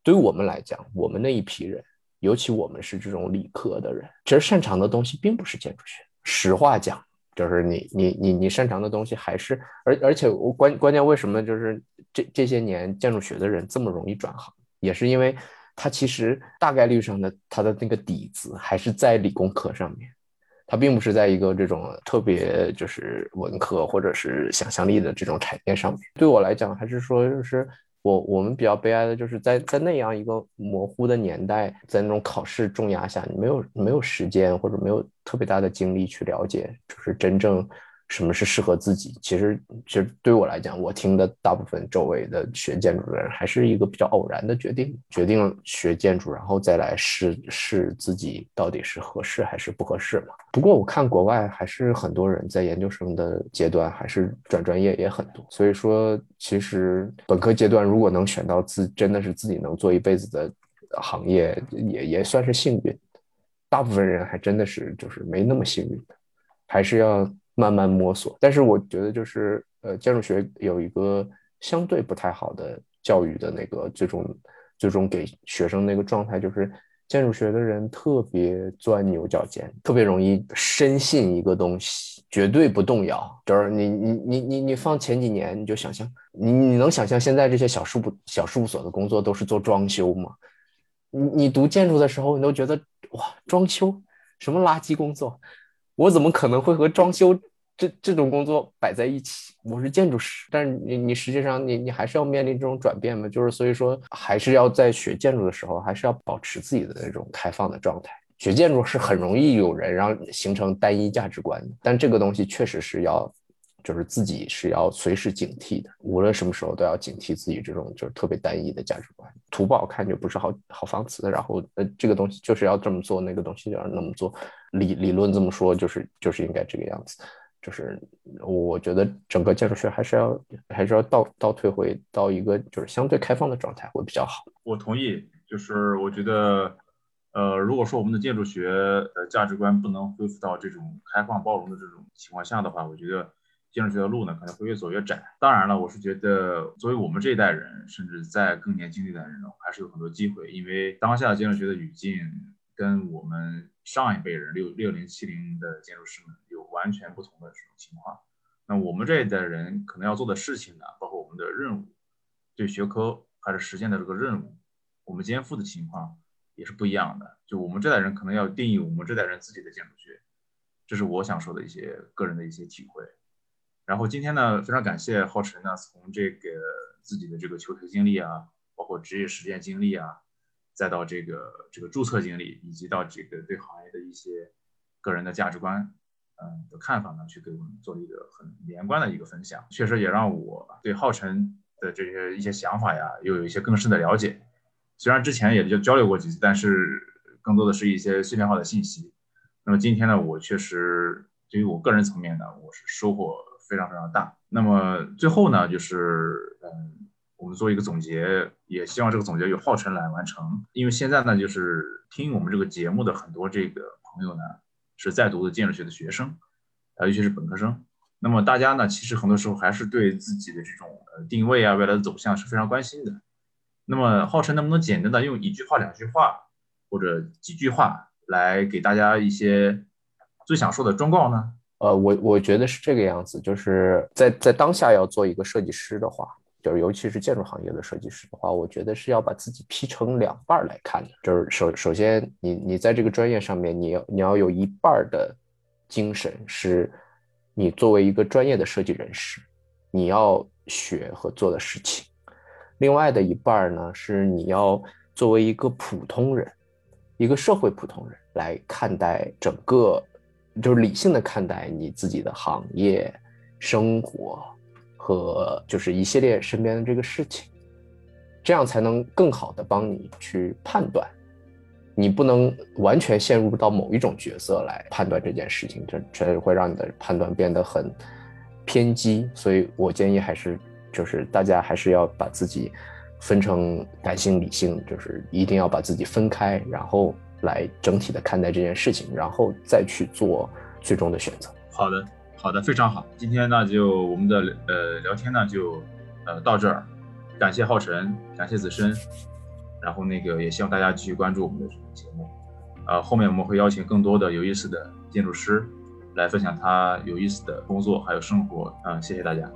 对于我们来讲，我们那一批人，尤其我们是这种理科的人，其实擅长的东西并不是建筑学。实话讲。就是你你你你擅长的东西还是而而且我关关键为什么就是这这些年建筑学的人这么容易转行，也是因为他其实大概率上的他的那个底子还是在理工科上面，它并不是在一个这种特别就是文科或者是想象力的这种产业上面。对我来讲，还是说就是我我们比较悲哀的就是在在那样一个模糊的年代，在那种考试重压下，你没有没有时间或者没有特别大的精力去了解，就是真正。什么是适合自己？其实，其实对我来讲，我听的大部分周围的学建筑的人，还是一个比较偶然的决定，决定学建筑，然后再来试试自己到底是合适还是不合适嘛。不过我看国外还是很多人在研究生的阶段还是转专业也很多，所以说其实本科阶段如果能选到自真的是自己能做一辈子的行业，也也算是幸运。大部分人还真的是就是没那么幸运的，还是要。慢慢摸索，但是我觉得就是呃，建筑学有一个相对不太好的教育的那个最终最终给学生那个状态，就是建筑学的人特别钻牛角尖，特别容易深信一个东西，绝对不动摇。就是你你你你你放前几年，你就想象你你能想象现在这些小事务小事务所的工作都是做装修吗？你你读建筑的时候，你都觉得哇，装修什么垃圾工作，我怎么可能会和装修？这这种工作摆在一起，我是建筑师，但是你你实际上你你还是要面临这种转变嘛，就是所以说还是要在学建筑的时候，还是要保持自己的那种开放的状态。学建筑是很容易有人让形成单一价值观，但这个东西确实是要。就是自己是要随时警惕的，无论什么时候都要警惕自己这种就是特别单一的价值观。图不好看就不是好好方词，然后呃这个东西就是要这么做，那个东西就要那么做。理理论这么说，就是就是应该这个样子。就是我觉得整个建筑学还是要还是要倒倒退回到一个就是相对开放的状态会比较好。我同意，就是我觉得，呃，如果说我们的建筑学的价值观不能恢复到这种开放包容的这种情况下的话，我觉得建筑学的路呢可能会越走越窄。当然了，我是觉得作为我们这一代人，甚至在更年轻一代人呢，还是有很多机会，因为当下建筑学的语境跟我们上一辈人六六零七零的建筑师们。完全不同的这种情况，那我们这一代人可能要做的事情呢，包括我们的任务，对学科还是实践的这个任务，我们肩负的情况也是不一样的。就我们这代人可能要定义我们这代人自己的建筑学，这是我想说的一些个人的一些体会。然后今天呢，非常感谢浩辰呢，从这个自己的这个求学经历啊，包括职业实践经历啊，再到这个这个注册经历，以及到这个对行业的一些个人的价值观。嗯的看法呢，去给我们做了一个很连贯的一个分享，确实也让我对浩辰的这些一些想法呀，又有一些更深的了解。虽然之前也就交流过几次，但是更多的是一些碎片化的信息。那么今天呢，我确实对于我个人层面呢，我是收获非常非常大。那么最后呢，就是嗯，我们做一个总结，也希望这个总结由浩辰来完成，因为现在呢，就是听我们这个节目的很多这个朋友呢。是在读的建筑学的学生，啊，尤其是本科生。那么大家呢，其实很多时候还是对自己的这种呃定位啊、未来的走向是非常关心的。那么浩辰能不能简单的用一句话、两句话或者几句话来给大家一些最想说的忠告呢？呃，我我觉得是这个样子，就是在在当下要做一个设计师的话。就是尤其是建筑行业的设计师的话，我觉得是要把自己劈成两半来看的。就是首首先，你你在这个专业上面，你要你要有一半的精神是，你作为一个专业的设计人士，你要学和做的事情；另外的一半呢，是你要作为一个普通人，一个社会普通人来看待整个，就是理性的看待你自己的行业生活。和就是一系列身边的这个事情，这样才能更好的帮你去判断。你不能完全陷入到某一种角色来判断这件事情，这这会让你的判断变得很偏激。所以我建议还是就是大家还是要把自己分成感性、理性，就是一定要把自己分开，然后来整体的看待这件事情，然后再去做最终的选择。好的。好的，非常好。今天呢，就我们的呃聊天呢，就呃到这儿。感谢浩辰，感谢子深，然后那个也希望大家继续关注我们的节目。呃，后面我们会邀请更多的有意思的建筑师来分享他有意思的工作还有生活。嗯，谢谢大家。